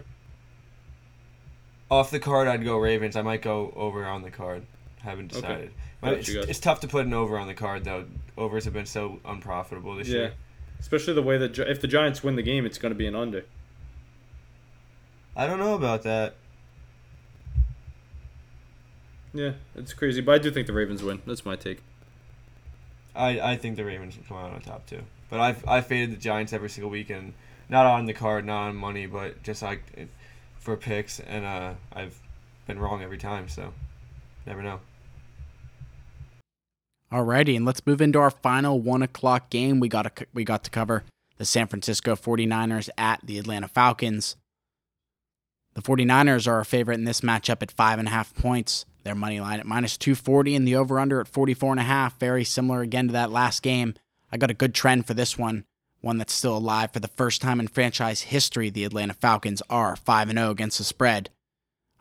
Off the card, I'd go Ravens. I might go over on the card. Haven't Okay. decided. It's, you, got you. it's tough to put an over on the card though. Overs have been so unprofitable this Yeah. year. Especially the way that if the Giants win the game, it's going to be an under. I don't know about that. Yeah, it's crazy, but I do think the Ravens win. That's my take. I, I think the Ravens will come out on top too. But I've I faded the Giants every single week and not on the card, not on money, but just like for picks, and uh, I've been wrong every time. So never know. Alrighty, and let's move into our final one o'clock game. We got to, we got to cover the San Francisco 49ers at the Atlanta Falcons. The 49ers are our favorite in this matchup at five and a half points. Their money line at minus 240 and the over under at 44 and a half. Very similar again to that last game. I got a good trend for this one, one that's still alive for the first time in franchise history. The Atlanta Falcons are 5 0 against the spread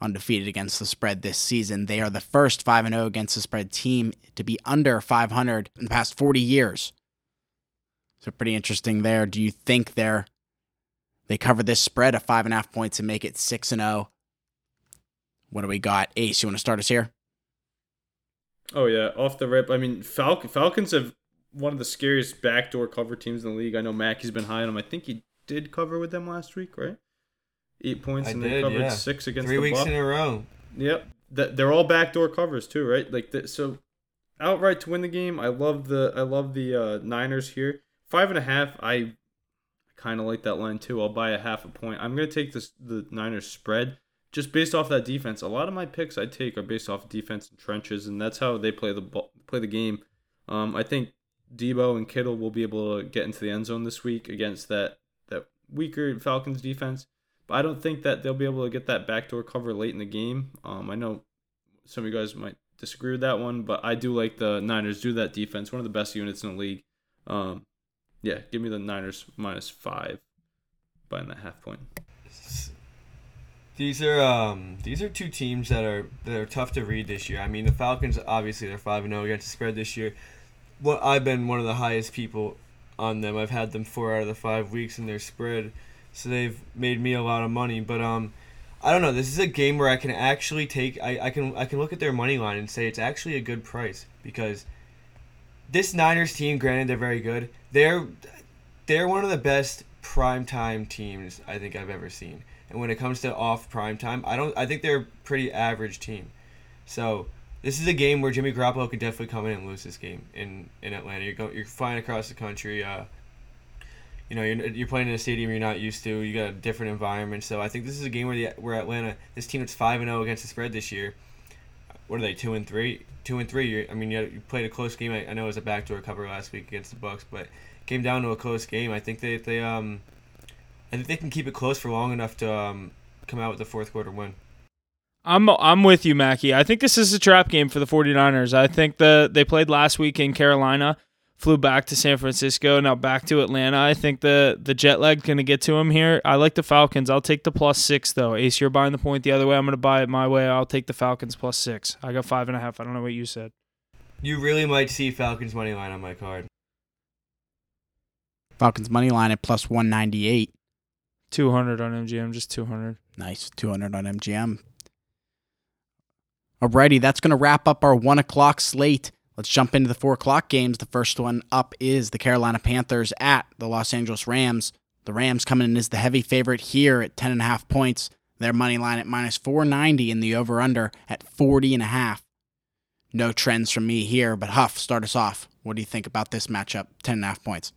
undefeated against the spread this season. They are the first 5 0 against the spread team to be under 500 in the past 40 years. So pretty interesting there. Do you think they're they cover this spread of five and a half points and make it six and zero? Oh? What do we got? Ace, you want to start us here? Oh yeah, off the rip. I mean, Fal- Falcons have one of the scariest backdoor cover teams in the league. I know Mackey's been high on them. I think he did cover with them last week, right? eight points, I and did, they covered yeah. six against three weeks in a row. Yep, that they're all backdoor covers too, right? Like the, so, outright to win the game. I love the I love the uh, Niners here. Five and a half. I kind of like that line too. I'll buy a half a point. I'm gonna take this the Niners spread just based off that defense. A lot of my picks I take are based off defense and trenches, and that's how they play the ball, play the game. Um, I think Deebo and Kittle will be able to get into the end zone this week against that that weaker Falcons defense. But I don't think that they'll be able to get that backdoor cover late in the game. Um, I know some of you guys might disagree with that one, but I do like the Niners do that defense. One of the best units in the league. Um, yeah, give me the Niners minus five by that half point. These are um these are two teams that are that are tough to read this year. I mean the Falcons obviously they're five and zero oh against the spread this year. What I've been one of the highest people on them. I've had them four out of the five weeks in their spread so they've made me a lot of money. But um, I don't know. This is a game where I can actually take. I, I can I can look at their money line and say it's actually a good price because this Niners team, granted they're very good, they're they're one of the best primetime teams I think I've ever seen. And when it comes to off prime time, I don't. I think they're a pretty average team. So this is a game where Jimmy Garoppolo could definitely come in and lose this game in in Atlanta. You're going, you're flying across the country. Uh, you know, you're, you're playing in a stadium you're not used to. You got a different environment. So I think this is a game where the where Atlanta, this team that's five and zero oh against the spread this year. What are they? Two and three. Two and three. I mean, you, you played a close game. I, I, know it was a backdoor cover last week against the Bucs, but came down to a close game. I think they they um, I think they can keep it close for long enough to um, come out with the fourth quarter win. I'm I'm with you, Mackie. I think this is a trap game for the 49ers. I think the they played last week in Carolina flew back to San Francisco, now back to Atlanta. I think the the jet lag going to get to him here. I like the Falcons. I'll take the plus six though. Ace, you're buying the point the other way. I'm going to buy it my way. I'll take the Falcons plus six. I got five and a half. I don't know what you said. You really might see Falcons money line on my card. Falcons money line at plus one ninety eight. Two hundred on MGM, just two hundred. Nice, two hundred on MGM. Alrighty, that's going to wrap up our one o'clock slate. Let's jump into the four o'clock games. The first one up is the Carolina Panthers at the Los Angeles Rams. The Rams coming in as the heavy favorite here at 10.5 points. Their money line at minus 490 and the over under at 40.5. No trends from me here, but Huff, start us off. What do you think about this matchup? 10.5 points.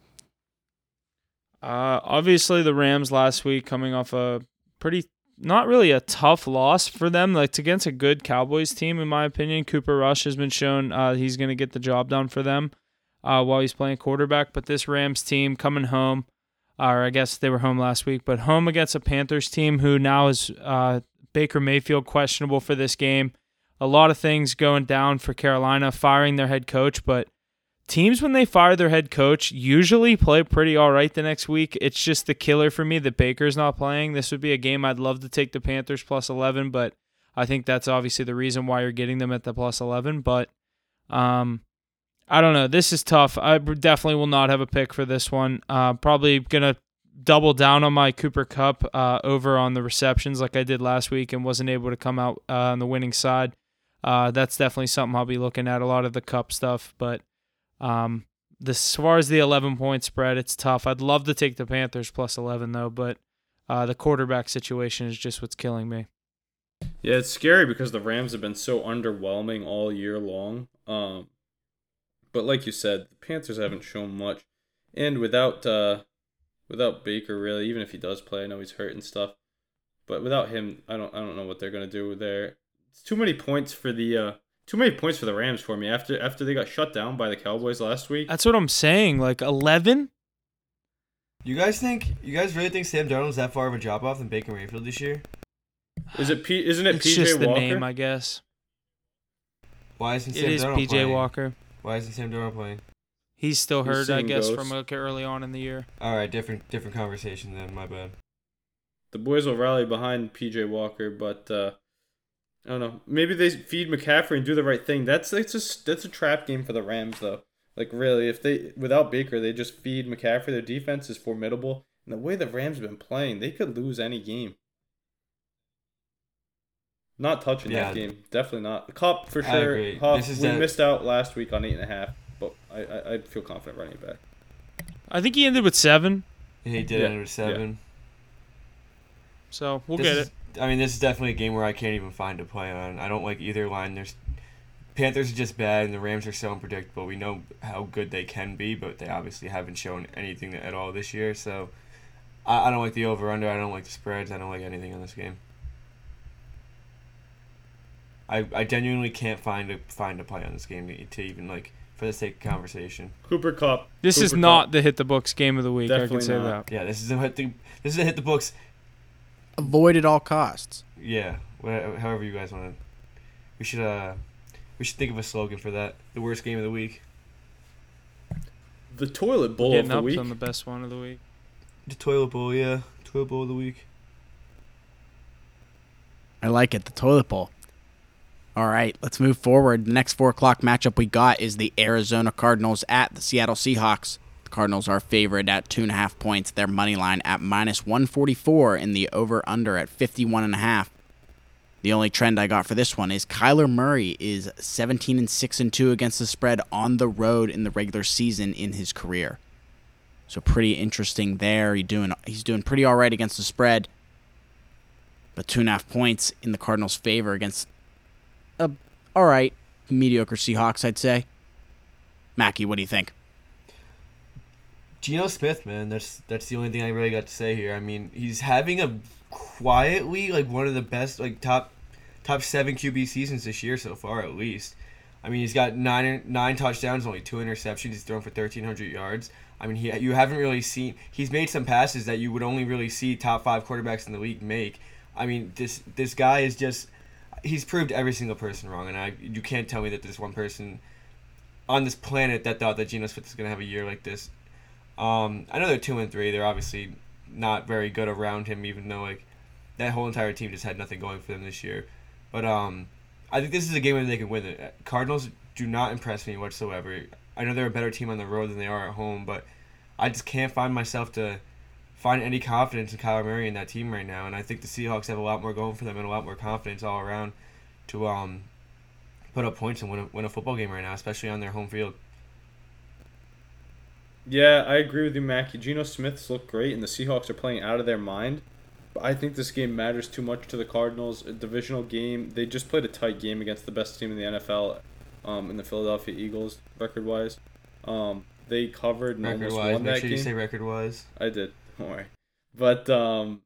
Uh, obviously, the Rams last week coming off a pretty not really a tough loss for them. Like it's against a good Cowboys team, in my opinion. Cooper Rush has been shown uh, he's going to get the job done for them uh, while he's playing quarterback. But this Rams team coming home, or I guess they were home last week, but home against a Panthers team who now is uh, Baker Mayfield questionable for this game. A lot of things going down for Carolina, firing their head coach, but teams when they fire their head coach usually play pretty all right the next week. It's just the killer for me that Baker's not playing. This would be a game I'd love to take the Panthers plus 11, but I think that's obviously the reason why you're getting them at the plus 11, but um I don't know. This is tough. I definitely will not have a pick for this one. Uh, probably to double down on my Cooper Kupp uh, over on the receptions like I did last week and wasn't able to come out uh, on the winning side. Uh, that's definitely something I'll be looking at a lot of the Kupp stuff, but um, This, as far as the 11 point spread, it's tough. I'd love to take the Panthers plus 11 though, but uh, the quarterback situation is just what's killing me. Yeah, it's scary because the Rams have been so underwhelming all year long. Um, but like you said, the Panthers haven't shown much, and without uh, without Baker really, even if he does play, I know he's hurt and stuff, but without him, I don't I don't know what they're gonna do there. It's too many points for the uh, too many points for the Rams for me after after they got shut down by the Cowboys last week. That's what I'm saying. Like 11. You guys think? You guys really think Sam Darnold's that far of a drop off than Baker Mayfield this year? Is it P? Isn't it It's PJ just the Walker? name, I guess. Why isn't Sam It is Darnold PJ playing? Walker. Why isn't Sam Darnold playing? He's still He's hurt, I guess, ghosts. from like early on in the year. All right, different different conversation then. My bad. the boys will rally behind PJ Walker, but uh, I don't know. Maybe they feed McCaffrey and do the right thing. That's that's just that's a trap game for the Rams though. Like really, if they without Baker, they just feed McCaffrey. Their defense is formidable, and the way the Rams have been playing, they could lose any game. Not touching Yeah. that game, definitely not. The Kupp for I sure. agree. Huff, This is we that- missed out last week on eight and a half, but I I I'd feel confident running it back. I think he ended with seven, He did Yeah, end with seven. so we'll This get is- it. I mean, this is definitely a game where I can't even find a play on. I don't like either line. There's Panthers are just bad, and the Rams are so unpredictable. We know how good they can be, but they obviously haven't shown anything at all this year. So I, I don't like the over under. I don't like the spreads. I don't like anything on this game. I, I genuinely can't find a find a play on this game to, to even like for the sake of conversation. Cooper Kupp. This is not Kupp. the hit the books game of the week. I Definitely can say not. that. Yeah, this is a hit the, this is a hit the books. Avoid at all costs. Yeah, wha- however you guys want to. We should uh, we should think of a slogan for that. The worst game of the week. the toilet bowl of Getting the up week. on the best one of the week. The toilet bowl, yeah, toilet bowl of the week. I like it. The toilet bowl. All right, let's move forward. The next four o'clock matchup we got is the Arizona Cardinals at the Seattle Seahawks. Cardinals are favored at two and a half points. Their money line at minus 144 in the over under at 51 and a half. The only trend I got for this one is Kyler Murray is 17 and 6 and 2 against the spread on the road in the regular season in his career. So pretty interesting there. He doing he's doing pretty all right against the spread but two and a half points in the Cardinals' favor against a all right mediocre Seahawks, I'd say. Mackie, what do you think? Geno Smith, man, that's that's the only thing I really got to say here. I mean, he's having a quietly like one of the best like top top seven QB seasons this year so far, at least. I mean, he's got nine nine touchdowns, only two interceptions. He's thrown for thirteen hundred yards. I mean, he you haven't really seen. He's made some passes that you would only really see top five quarterbacks in the league make. I mean, this this guy is just he's proved every single person wrong, and I you can't tell me that there's one person on this planet that thought that Geno Smith is gonna have a year like this. Um, I know they're two and three. They're obviously not very good around him, even though like that whole entire team just had nothing going for them this year. But um, I think this is a game where they can win it. Cardinals do not impress me whatsoever. I know they're a better team on the road than they are at home, but I just can't find myself to find any confidence in Kyler Murray and that team right now. And I think the Seahawks have a lot more going for them and a lot more confidence all around to um put up points and win a, win a football game right now, especially on their home field. Yeah, I agree with you, Mackie. Geno Smith's look great, and the Seahawks are playing out of their mind. But I think this game matters too much to the Cardinals. A divisional game. They just played a tight game against the best team in the NFL, um, in the Philadelphia Eagles, record wise. Um, they covered and Record almost wise, won make that sure game. you say record wise. I did. Don't worry. But um,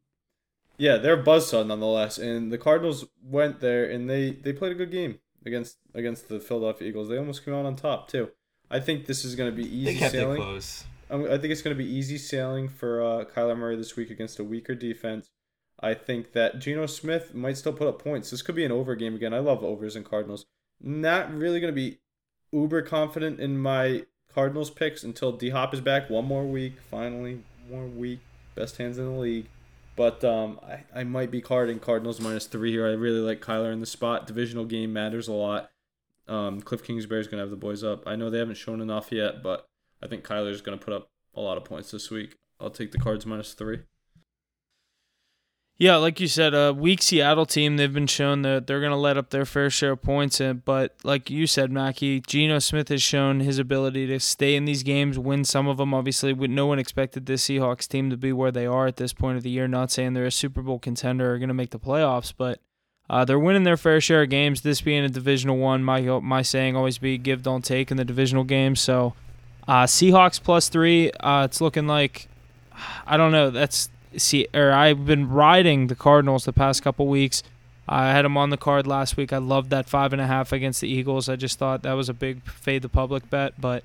yeah, they're a buzzsaw nonetheless. And the Cardinals went there and they they played a good game against against the Philadelphia Eagles. They almost came out on top too. I think this is going to be They easy kept it sailing. close. I'm- I think it's going to be easy sailing for uh, Kyler Murray this week against a weaker defense. I think that Geno Smith might still put up points. This could be an over game again. I love overs and Cardinals. Not really going to be uber confident in my Cardinals picks until D Hop is back one more week. Finally, one more week. Best hands in the league. But um, I, I might be carding Cardinals minus three here. I really like Kyler in the spot. Divisional game matters a lot. Um, Kliff is going to have the boys up. I know they haven't shown enough yet, but I think Kyler's going to put up a lot of points this week. I'll take the Cards minus three. Yeah, like you said, a weak Seattle team. They've been shown that they're going to let up their fair share of points. In, but like you said, Mackey, Geno Smith has shown his ability to stay in these games, win some of them. Obviously, no one expected this Seahawks team to be where they are at this point of the year. Not saying they're a Super Bowl contender or going to make the playoffs, but uh, they're winning their fair share of games. This being a divisional one, my my saying always be give, don't take in the divisional games. So, uh, Seahawks plus three. Uh, it's looking like I don't know. That's see, or I've been riding the Cardinals the past couple weeks. I had them on the card last week. I loved that five and a half against the Eagles. I just thought that was a big fade the public bet. But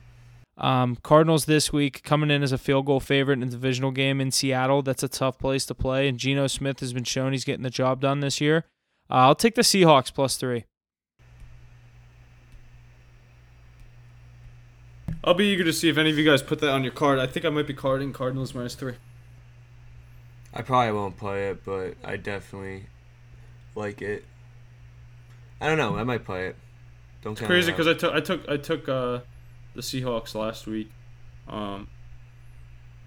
um, Cardinals this week coming in as a field goal favorite in a divisional game in Seattle. That's a tough place to play. And Geno Smith has been shown he's getting the job done this year. Uh, I'll take the Seahawks plus three. I'll be eager to see if any of you guys put that on your card. I think I might be carding Cardinals minus three. I probably won't play it, but I definitely like it. I don't know. I might play it. Don't it's crazy because I took I took I took uh, the Seahawks last week, um,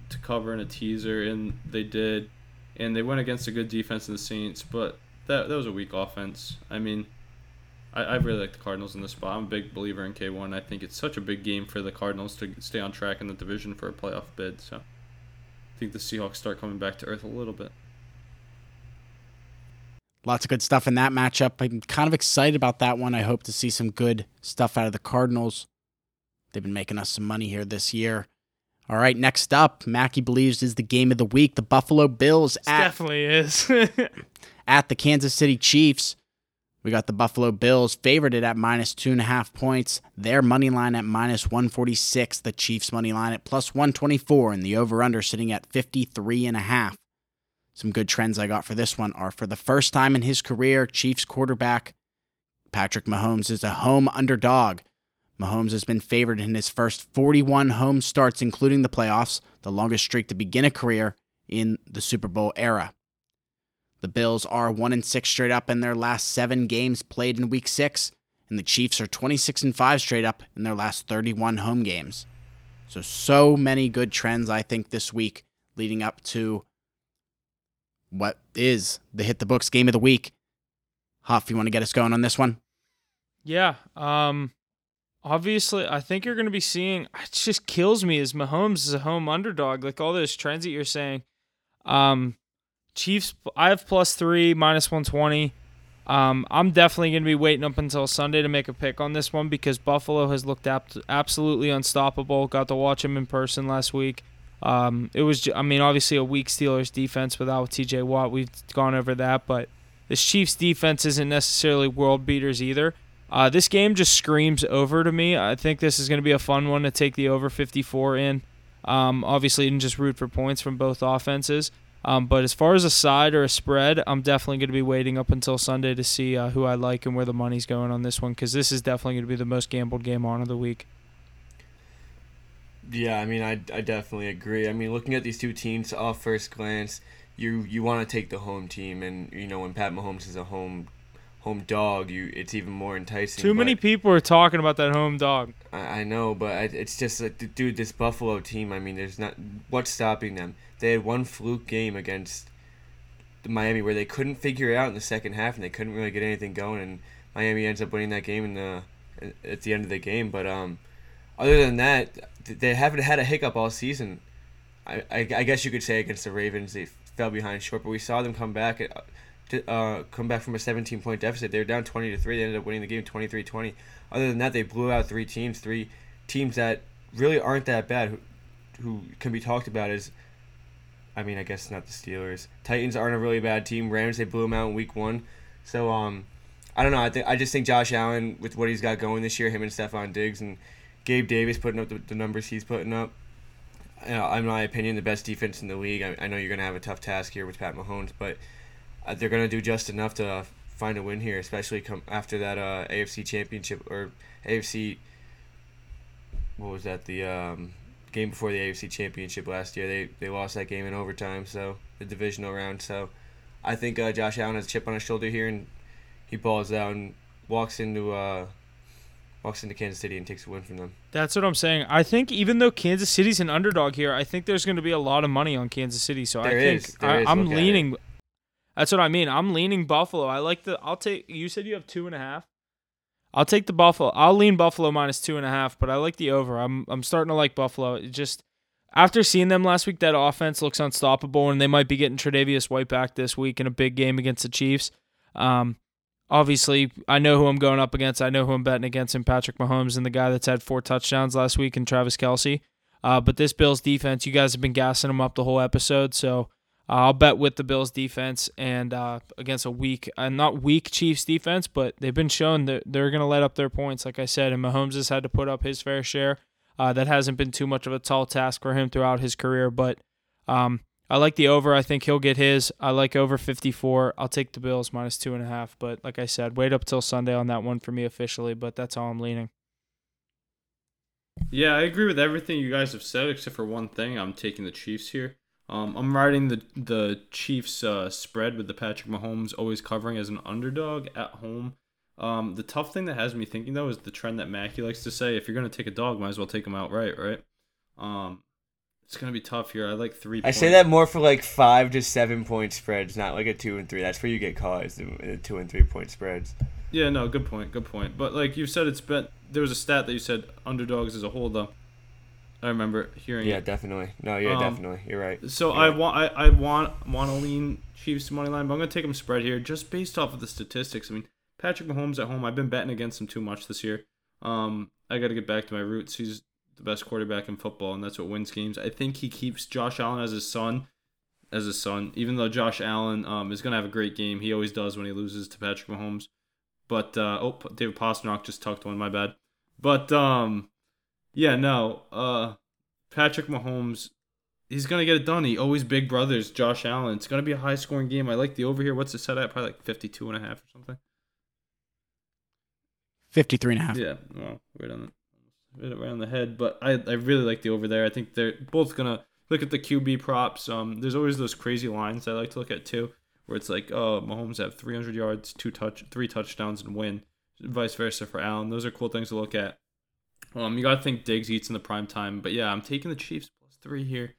to cover in a teaser, and they did, and they went against a good defense in the Saints, but that that was a weak offense. I mean, I, I really like the Cardinals in this spot. I'm a big believer in K1. I think it's such a big game for the Cardinals to stay on track in the division for a playoff bid. So. I think the Seahawks start coming back to earth a little bit. Lots of good stuff in that matchup. I'm kind of excited about that one. I hope to see some good stuff out of the Cardinals. They've been making us some money here this year. All right, next up, Mackey believes is the game of the week. The Buffalo Bills at, definitely is <laughs> at the Kansas City Chiefs. We got the Buffalo Bills favored it at minus two and a half points. Their money line at minus 146. The Chiefs money line at plus 124, and the over under sitting at 53 and a half. Some good trends I got for this one are for the first time in his career, Chiefs quarterback Patrick Mahomes is a home underdog. Mahomes has been favored in his first 41 home starts, including the playoffs, the longest streak to begin a career in the Super Bowl era. The Bills are 1 and 6 straight up in their last 7 games played in week 6, and the Chiefs are 26 and 5 straight up in their last 31 home games. So so many good trends I think this week leading up to what is the hit the books game of the week. Huff, you want to get us going on this one? Yeah. Um obviously I think you're gonna be seeing it just kills me as Mahomes is a home underdog, like all those trends that you're saying. Um Chiefs, I have plus three, minus 120. Um, I'm definitely going to be waiting up until Sunday to make a pick on this one because Buffalo has looked absolutely unstoppable. Got to watch them in person last week. Um, it was, I mean, obviously a weak Steelers defense without TJ Watt. We've gone over that, but this Chiefs defense isn't necessarily world beaters either. Uh, this game just screams over to me. I think this is going to be a fun one to take the over 54 in. Um, obviously, and just root for points from both offenses. Um, but as far as a side or a spread, I'm definitely going to be waiting up until Sunday to see uh, who I like and where the money's going on this one because this is definitely going to be the most gambled game on of the week. Yeah, I mean, I, I definitely agree. I mean, looking at these two teams off first glance, you you want to take the home team, and you know when Pat Mahomes is a home home dog, you it's even more enticing. Too many people are talking about that home dog. I, I know, but I, it's just like, dude, this Buffalo team. I mean, there's not what's stopping them they had one fluke game against Miami where they couldn't figure it out in the second half and they couldn't really get anything going and Miami ends up winning that game in the at the end of the game. But um, other than that, they haven't had a hiccup all season. I, I, I guess you could say against the Ravens they fell behind short, but we saw them come back at, to, uh, come back from a 17 point deficit. They were down 20 to three. They ended up winning the game 23-20. Other than that, they blew out three teams, three teams that really aren't that bad, who, who can be talked about as I mean, I guess not the Steelers. Titans aren't a really bad team. Rams they blew them out in Week One. So um, I don't know. I think I just think Josh Allen with what he's got going this year, him and Stefon Diggs and Gabe Davis putting up the, the numbers he's putting up. You know, in my opinion, the best defense in the league. I, I know you're gonna have a tough task here with Pat Mahomes, but uh, they're gonna do just enough to uh, find a win here, especially come after that uh, AFC Championship or AFC. What was that? The um, game before the AFC Championship last year. They they lost that game in overtime, so the divisional round. So I think uh, Josh Allen has a chip on his shoulder here, and he balls out and walks into uh, walks into Kansas City and takes a win from them. That's what I'm saying. I think even though Kansas City's an underdog here, I think there's going to be a lot of money on Kansas City. So there I think is. I, am leaning. That's what I mean. I'm leaning Buffalo. I like the. I'll take. You said you have two and a half. I'll take the Buffalo. I'll lean Buffalo minus two and a half, but I like the over. I'm I'm starting to like Buffalo. It just after seeing them last week, that offense looks unstoppable, and they might be getting Tre'Davious White back this week in a big game against the Chiefs. Um, obviously, I know who I'm going up against. I know who I'm betting against in Patrick Mahomes and the guy that's had four touchdowns last week in Travis Kelce. Uh, but this Bills defense, you guys have been gassing them up the whole episode, so I'll bet with the Bills defense and uh, against a weak, uh, not weak Chiefs defense, but they've been shown that they're going to let up their points, like I said, and Mahomes has had to put up his fair share. Uh, that hasn't been too much of a tall task for him throughout his career, but um, I like the over. I think he'll get his. I like over 54. I'll take the Bills minus two and a half, but like I said, wait up till Sunday on that one for me officially, but that's all I'm leaning. Yeah, I agree with everything you guys have said, except for one thing. I'm taking the Chiefs here. Um, I'm riding the the Chiefs uh, spread with the Patrick Mahomes always covering as an underdog at home. Um, the tough thing that has me thinking though is the trend that Mackey likes to say: if you're gonna take a dog, might as well take him outright, right? Um, it's gonna be tough here. I like three. I points. say that more for like five to seven point spreads, not like a two and three. That's where you get caught is the, the two and three point spreads. Yeah, no, good point, good point. But like you said, it's been there was a stat that you said underdogs as a whole though. I remember hearing Yeah, it. definitely. No, yeah, Um, definitely. You're right. So You're I right. want I, I want want to lean Chiefs money line, but I'm gonna take them spread here just based off of the statistics. I mean, Patrick Mahomes at home, I've been betting against him too much this year. Um, I got to get back to my roots. He's the best quarterback in football, and that's what wins games. I think he keeps Josh Allen as his son, as his son. Even though Josh Allen um is gonna have a great game, he always does when he loses to Patrick Mahomes. But uh, oh, David Pastrnak just tucked one. My bad. But um, yeah, no. Uh, Patrick Mahomes, he's gonna get it done. He always big brothers Josh Allen. It's gonna be a high scoring game. I like the over here. What's the set at? Probably like 52 and a half or something. 53 and a half. Yeah, well, right on the right on the head. But I, I really like the over there. I think they're both gonna look at the QB props. Um, there's always those crazy lines I like to look at too, where it's like, oh, Mahomes have 300 yards, two touch, three touchdowns, and win. Vice versa for Allen. Those are cool things to look at. Um, you gotta think Diggs eats in the prime time, but yeah, I'm taking the Chiefs plus three here.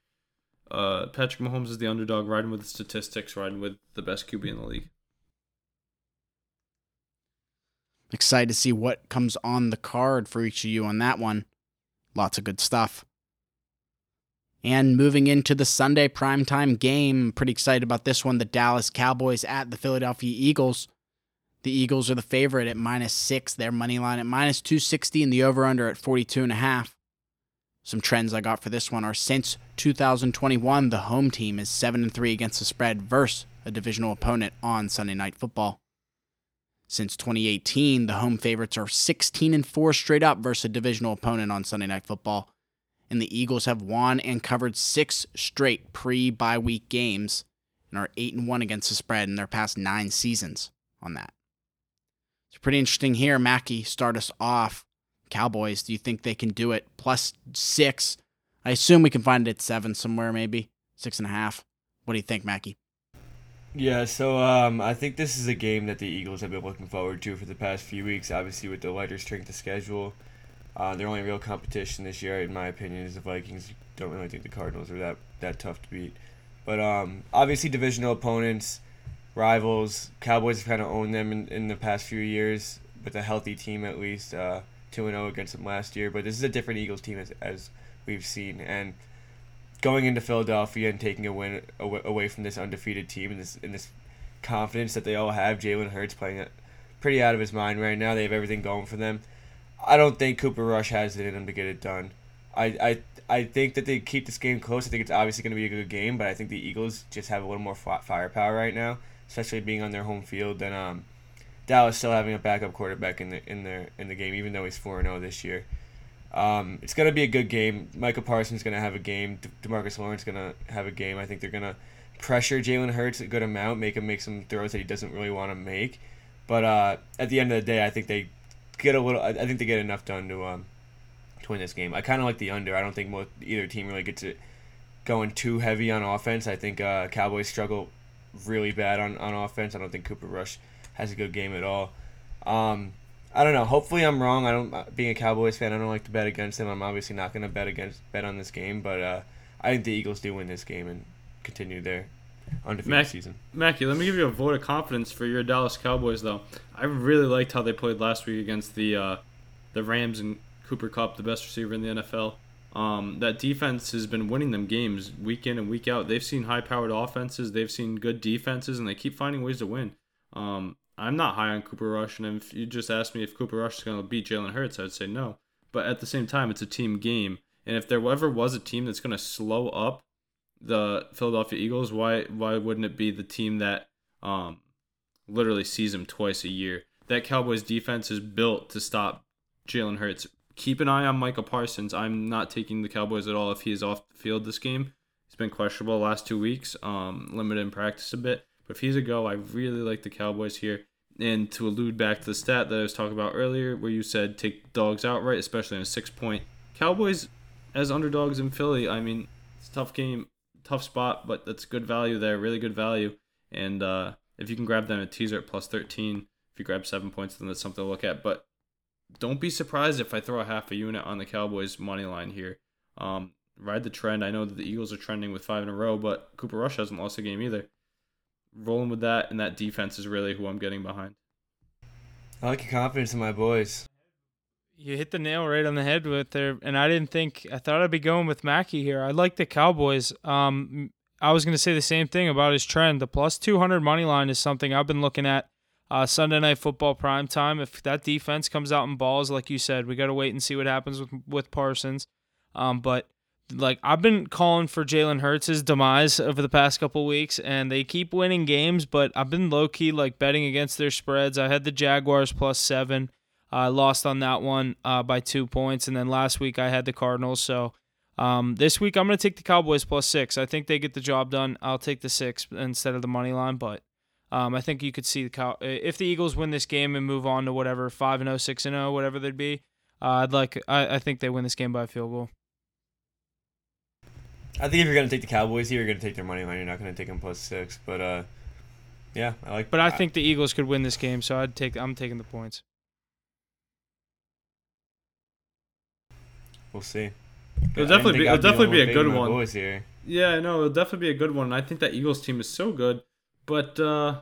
Uh, Patrick Mahomes is the underdog, riding with the statistics, riding with the best QB in the league. Excited to see what comes on the card for each of you on that one. Lots of good stuff. And moving into the Sunday primetime game, pretty excited about this one. The Dallas Cowboys at the Philadelphia Eagles. The Eagles are the favorite at minus six. Their money line at minus 260 and the over under at 42 and a half. Some trends I got for this one are since 2021, the home team is 7 and 3 against the spread versus a divisional opponent on Sunday Night Football. Since 2018, the home favorites are 16 and 4 straight up versus a divisional opponent on Sunday Night Football. And the Eagles have won and covered 6 straight pre-bye week games and are 8 and 1 against the spread in their past 9 seasons on that. It's pretty interesting here. Mackey, start us off. Cowboys, do you think they can do it? Plus 6. I assume we can find it at 7 somewhere, maybe. Six and a half. What do you think, Mackey? Yeah, so um, I think this is a game that the Eagles have been looking forward to for the past few weeks. Obviously, with the lighter strength of schedule, uh, their only real competition this year, in my opinion, is the Vikings. Don't really think the Cardinals are that that tough to beat, but um, obviously divisional opponents, rivals. Cowboys have kind of owned them in, in the past few years with a healthy team at least. Uh, two and zero against them last year, but this is a different Eagles team as as we've seen and going into Philadelphia and taking a win away from this undefeated team and this and this confidence that they all have. Jalen Hurts playing it pretty out of his mind right now. They have everything going for them. I don't think Cooper Rush has it in him to get it done. I I, I think that they keep this game close. I think it's obviously going to be a good game, but I think the Eagles just have a little more fi- firepower right now, especially being on their home field than um, Dallas still having a backup quarterback in the in their in the game, even though he's four zero this year. Um, it's gonna be a good game. Micah Parsons gonna have a game. De- Demarcus Lawrence gonna have a game. I think they're gonna pressure Jalen Hurts a good amount, make him make some throws that he doesn't really want to make. But uh, at the end of the day, I think they get a little. I think they get enough done to um to win this game. I kind of like the under. I don't think most, either team really gets it going too heavy on offense. I think uh, Cowboys struggle really bad on, on offense. I don't think Cooper Rush has a good game at all. Um, I don't know. Hopefully, I'm wrong. I don't. uh, Being a Cowboys fan, I don't like to bet against them. I'm obviously not going to bet against bet on this game, but uh, I think the Eagles do win this game and continue their undefeated Mac- season. Mackie, let me give you a vote of confidence for your Dallas Cowboys, though. I really liked how they played last week against the uh, the Rams and Cooper Kupp, the best receiver in the NFL. Um, that defense has been winning them games week in and week out. They've seen high-powered offenses, they've seen good defenses, and they keep finding ways to win. Um, I'm not high on Cooper Rush, and if you just asked me if Cooper Rush is going to beat Jalen Hurts, I would say no. But at the same time, it's a team game, and if there ever was a team that's going to slow up the Philadelphia Eagles, why why wouldn't it be the team that um literally sees them twice a year? That Cowboys defense is built to stop Jalen Hurts. Keep an eye on Micah Parsons. I'm not taking the Cowboys at all if he is off the field this game. He's been questionable last two weeks, um, limited in practice a bit. But if he's a go, I really like the Cowboys here. And to allude back to the stat that I was talking about earlier, where you said take dogs outright, especially in a six point. Cowboys as underdogs in Philly, I mean, it's a tough game tough spot, but that's good value there, really good value. And uh, if you can grab them a teaser at plus 13, if you grab seven points, then that's something to look at. But don't be surprised if I throw a half a unit on the Cowboys money line here. Um, ride the trend. I know that the Eagles are trending with five in a row, but Cooper Rush hasn't lost a game either. Rolling with that, and that defense is really who I'm getting behind. I like your confidence in my boys. You hit the nail right on the head with there, and I didn't think I thought I'd be going with Mackey here. I like the Cowboys. Um, I was going to say the same thing about his trend. The plus two hundred money line is something I've been looking at. Uh, Sunday night football prime time. If that defense comes out in balls, like you said, we got to wait and see what happens with with Parsons. Um, but like I've been calling for Jalen Hurts' demise over the past couple weeks, and they keep winning games. But I've been low key like betting against their spreads. I had the Jaguars plus seven. I lost on that one uh, by two points, and then last week I had the Cardinals. So um, this week I'm going to take the Cowboys plus six. I think they get the job done. I'll take the six instead of the money line, but um, I think you could see the Cow- if the Eagles win this game and move on to whatever five and 0, 6 and zero, whatever they'd be. Uh, I'd like. I, I think they win this game by a field goal. I think if you're gonna take the Cowboys here, you're gonna take their money line. You're not gonna take them plus six. But uh, yeah, I like. But I think the Eagles could win this game, so I'd take. I'm taking the points. we'll see. It'll definitely be- it'll definitely be a good picking my one. Here. Yeah, no, it'll definitely be a good one. I think that Eagles team is so good, but uh,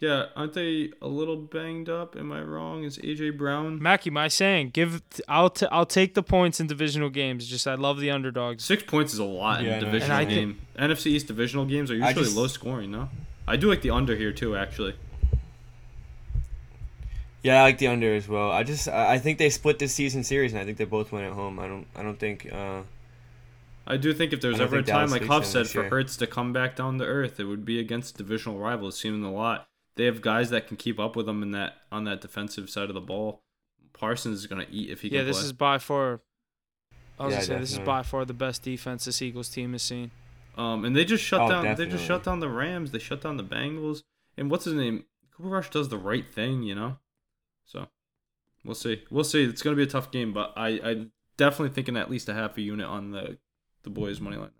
yeah, aren't they a little banged up? Am I wrong? Is AJ Brown Mackie, my saying, give. I'll t- I'll take the points in divisional games. Just I love the underdogs. six points is a lot Yeah, in a divisional And I game. NFC East divisional games are usually just- low scoring. No, I do like the under here too. Actually, Yeah, I like the under as well. I just I I think they split this season series, and I think they both went at home. I don't I don't think. Uh, I do think if there's ever a time, Dallas like Huff said, for year. Hurts to come back down to earth, it would be against divisional rivals. Seen them a lot. They have guys that can keep up with them in that on that defensive side of the ball. Parsons is gonna eat if he Yeah, can this play. is by far. I was Yeah, gonna say this is by far the best defense this Eagles team has seen. Um, and they just shut Oh, down. They just shut down the Rams. They shut down the Bengals. And what's his name? Cooper Rush does the right thing, you know. So we'll see. We'll see. It's gonna be a tough game, but I I definitely thinking at least a half a unit on the the boys money line.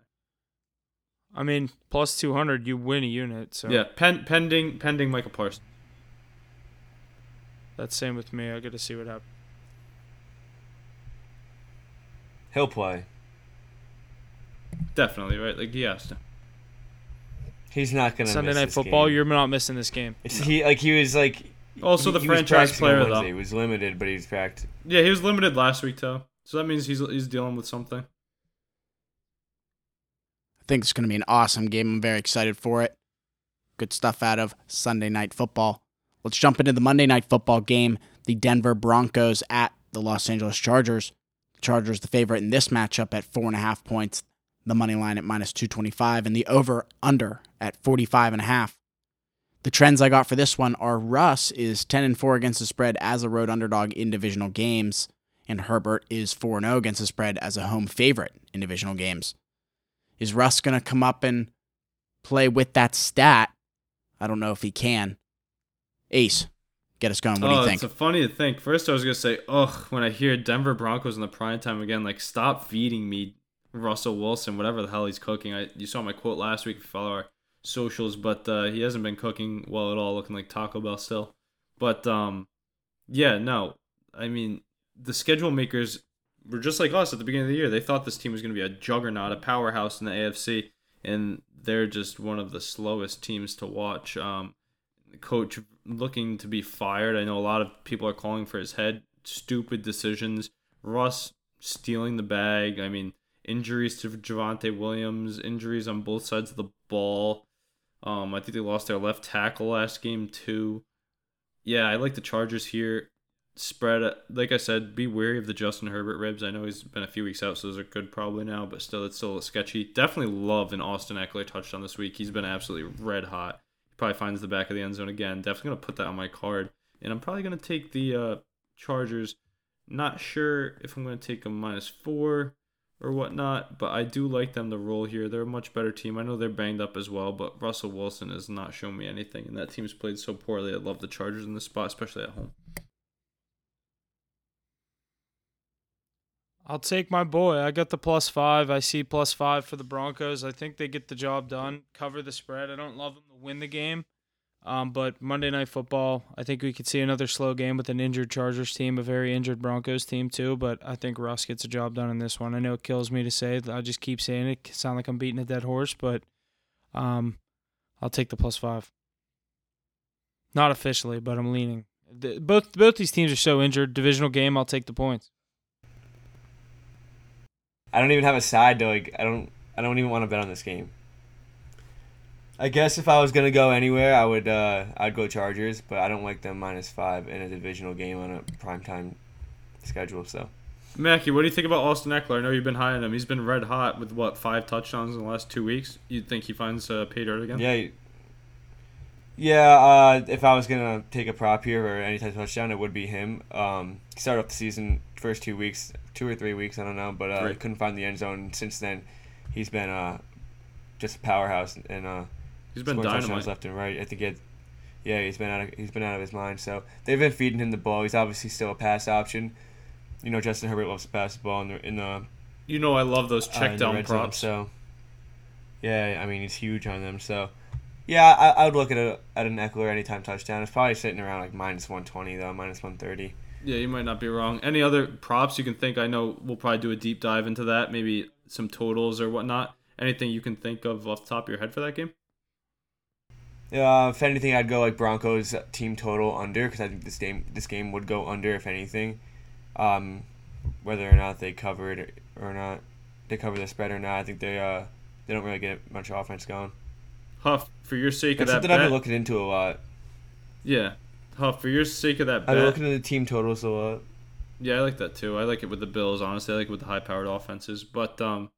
I mean, plus two hundred, you win a unit. So Yeah, pen, pending pending Micah Parsons. that's same with me. I got to see what happens. he'll play. Definitely right. Like he has to. He's not gonna. Sunday miss night this football, game. you're not missing this game. It's, he like he was like. Also he- the he franchise practicing on player, though. He was limited, but he's practiced. Yeah, he was limited last week too. So that means he's he's dealing with something. Think it's going to be an awesome game. I'm very excited for it. Good stuff out of Sunday night football. Let's jump into the Monday night football game. The Denver Broncos at the Los Angeles Chargers. The Chargers the favorite in this matchup at four and a half points. The money line at minus 225 and the over under at 45 and a half. The trends I got for this one are Russ is 10 and 4 against the spread as a road underdog in divisional games, and Herbert is 4 0 against the spread as a home favorite in divisional games. Is Russ going to come up and play with that stat? I don't know if he can. Ace, get us going. What do oh, you think? it's funny to think. First, I was gonna say, ugh, when I hear Denver Broncos in the prime time again, like stop feeding me Russell Wilson, whatever the hell he's cooking. I you saw my quote last week. Follow our socials, but uh, he hasn't been cooking well at all, looking like Taco Bell still. But um, yeah, no, I mean the schedule makers were just like us at the beginning of the year. They thought this team was gonna be a juggernaut, a powerhouse in the AFC. and they're just one of the slowest teams to watch. Um, coach looking to be fired. I know a lot of people are calling for his head. Stupid decisions. Russ stealing the bag. I mean, injuries to Javonte Williams, injuries on both sides of the ball. Um, I think they lost their left tackle last game too. Yeah, I like the Chargers here. Spread, like I said, be wary of the Justin Herbert ribs. I know he's been a few weeks out, so those are good probably now, but still, it's still sketchy. Definitely love an Austin Ekeler touchdown this week. He's been absolutely red hot. He probably finds the back of the end zone again. Definitely gonna put that on my card, and I'm probably gonna take the uh, Chargers. Not sure if I'm gonna take a minus four or whatnot, but I do like them to roll here. They're a much better team. I know they're banged up as well, but Russell Wilson has not shown me anything, and that team's played so poorly. I love the Chargers in this spot, especially at home. I'll take my boy. I got the plus five. I see plus five for the Broncos. I think they get the job done, cover the spread. I don't love them to win the game. Um, but Monday Night Football, I think we could see another slow game with an injured Chargers team, a very injured Broncos team too. But I think Russ gets a job done in this one. I know it kills me to say it. I just keep saying it. Sound like I'm beating a dead horse, but um, I'll take the plus five. Not officially, but I'm leaning. Both both these teams are so injured. Divisional game, I'll take the points. I don't even have a side to like. I don't. I don't even want to bet on this game. I guess if I was gonna go anywhere, I would. Uh, I'd go Chargers, but I don't like them minus five in a divisional game on a primetime schedule. So, Mackie, what do you think about Austin Ekeler? I know you've been high on him. He's been red hot with what five touchdowns in the last two weeks. You think he finds uh, pay dirt again? yeah, yeah. Uh, if I was gonna take a prop here or any type of touchdown, it would be him. Um, he started off the season first two weeks, two or three weeks, I don't know, but uh, Right. couldn't find the end zone. Since then, he's been uh, just a powerhouse and uh, He's been dynamite. left and right. I think he had, yeah, he's been out of he's been out of his mind. So they've been feeding him the ball. He's obviously still a pass option. You know, Justin Herbert loves to pass the ball in the in the You know I love those uh, check the down red zone, props. so yeah, I mean he's huge on them. So yeah, I, I would look at a at an Ekeler anytime touchdown. It's probably sitting around like minus one twenty though, minus one thirty. Yeah, you might not be wrong. Any other props you can think? I know we'll probably do a deep dive into that. Maybe some totals or whatnot. Anything you can think of off the top of your head for that game? Uh, if anything, I'd go like Broncos team total under because I think this game this game would go under if anything. Um, whether or not they cover it or not, they cover the spread or not. I think they uh they don't really get much offense going. Huff, for your sake of That's that something I've been looking into a lot. yeah, Huff, for your sake of that bet. I've been looking at the team totals a lot. Yeah, I like that too. I like it with the Bills. Honestly, I like it with the high-powered offenses. But um,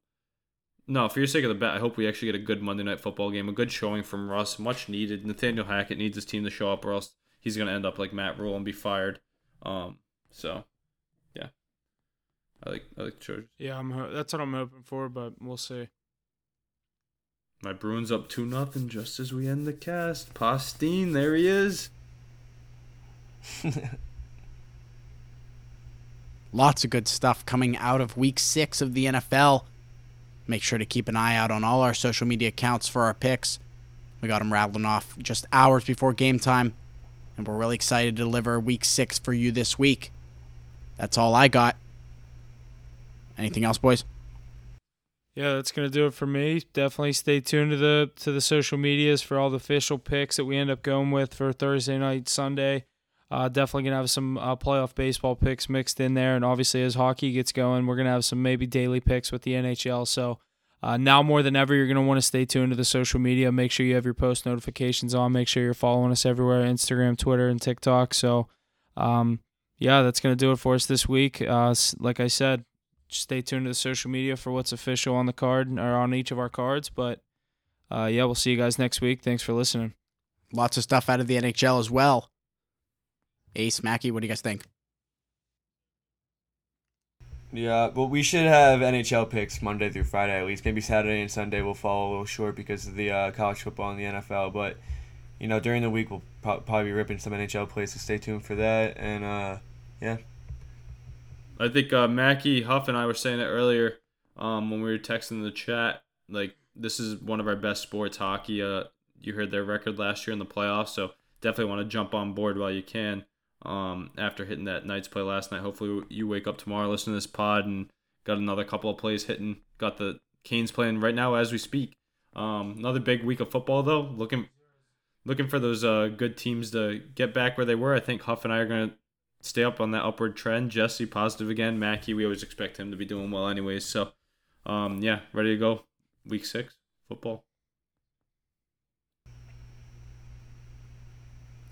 no, for your sake of the bet, I hope we actually get a good Monday Night Football game, a good showing from Russ, much needed. Nathaniel Hackett needs his team to show up, or else he's gonna end up like Matt Rhule and be fired. Um, so yeah, I like I like the Chargers. Yeah, I'm. ho- That's what I'm hoping for, but we'll see. My Bruins up two nothing just as we end the cast. Postine, there he is. <laughs> Lots of good stuff coming out of week six of the NFL. Make sure to keep an eye out on all our social media accounts for our picks. We got them rattling off just hours before game time, and we're really excited to deliver week six for you this week. That's all I got. Anything else, boys? Yeah, that's gonna do it for me. Definitely stay tuned to the to the social medias for all the official picks that we end up going with for Thursday night, Sunday. Uh, definitely gonna have some uh, playoff baseball picks mixed in there, and obviously as hockey gets going, we're gonna have some maybe daily picks with the NHL. So uh, now more than ever, you're gonna want to stay tuned to the social media. Make sure you have your post notifications on. Make sure you're following us everywhere: Instagram, Twitter, and TikTok. So, um, yeah, that's gonna do it for us this week. Uh, like I said, stay tuned to the social media for what's official on the card or on each of our cards. But uh, yeah, we'll see you guys next week. Thanks for listening. Lots of stuff out of the NHL as well. Ace, Mackey, what do you guys think? Yeah, well, we should have NHL picks Monday through Friday at least. Maybe Saturday and Sunday will fall a little short because of the uh, college football and the NFL. But you know, during the week we'll pro- probably be ripping some NHL plays. So stay tuned for that. And uh, yeah, I think uh, Mackie Huff and I were saying it earlier um, when we were texting the chat. Like this is one of our best sports hockey. Uh, you heard their record last year in the playoffs, so definitely want to jump on board while you can. Um, after hitting that Knights play last night, hopefully you wake up tomorrow, listen to this pod, and got another couple of plays hitting. Got the Canes playing right now as we speak. Um, another big week of football though. Looking looking for those uh, good teams to get back where they were. I think Huff and I are gonna stay up on that upward trend. Jesse positive again. Mackey, we always expect him to be doing well anyways. So, um, yeah, ready to go. Week six football.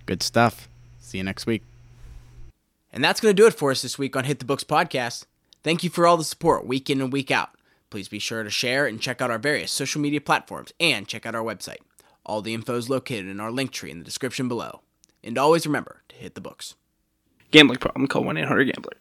Good stuff. See you next week. And that's going to do it for us this week on Hit the Books podcast. Thank you for all the support week in and week out. Please be sure to share and check out our various social media platforms and check out our website. All the info is located in our link tree in the description below. And always remember to hit the books. Gambling problem, call 1 800 Gambler.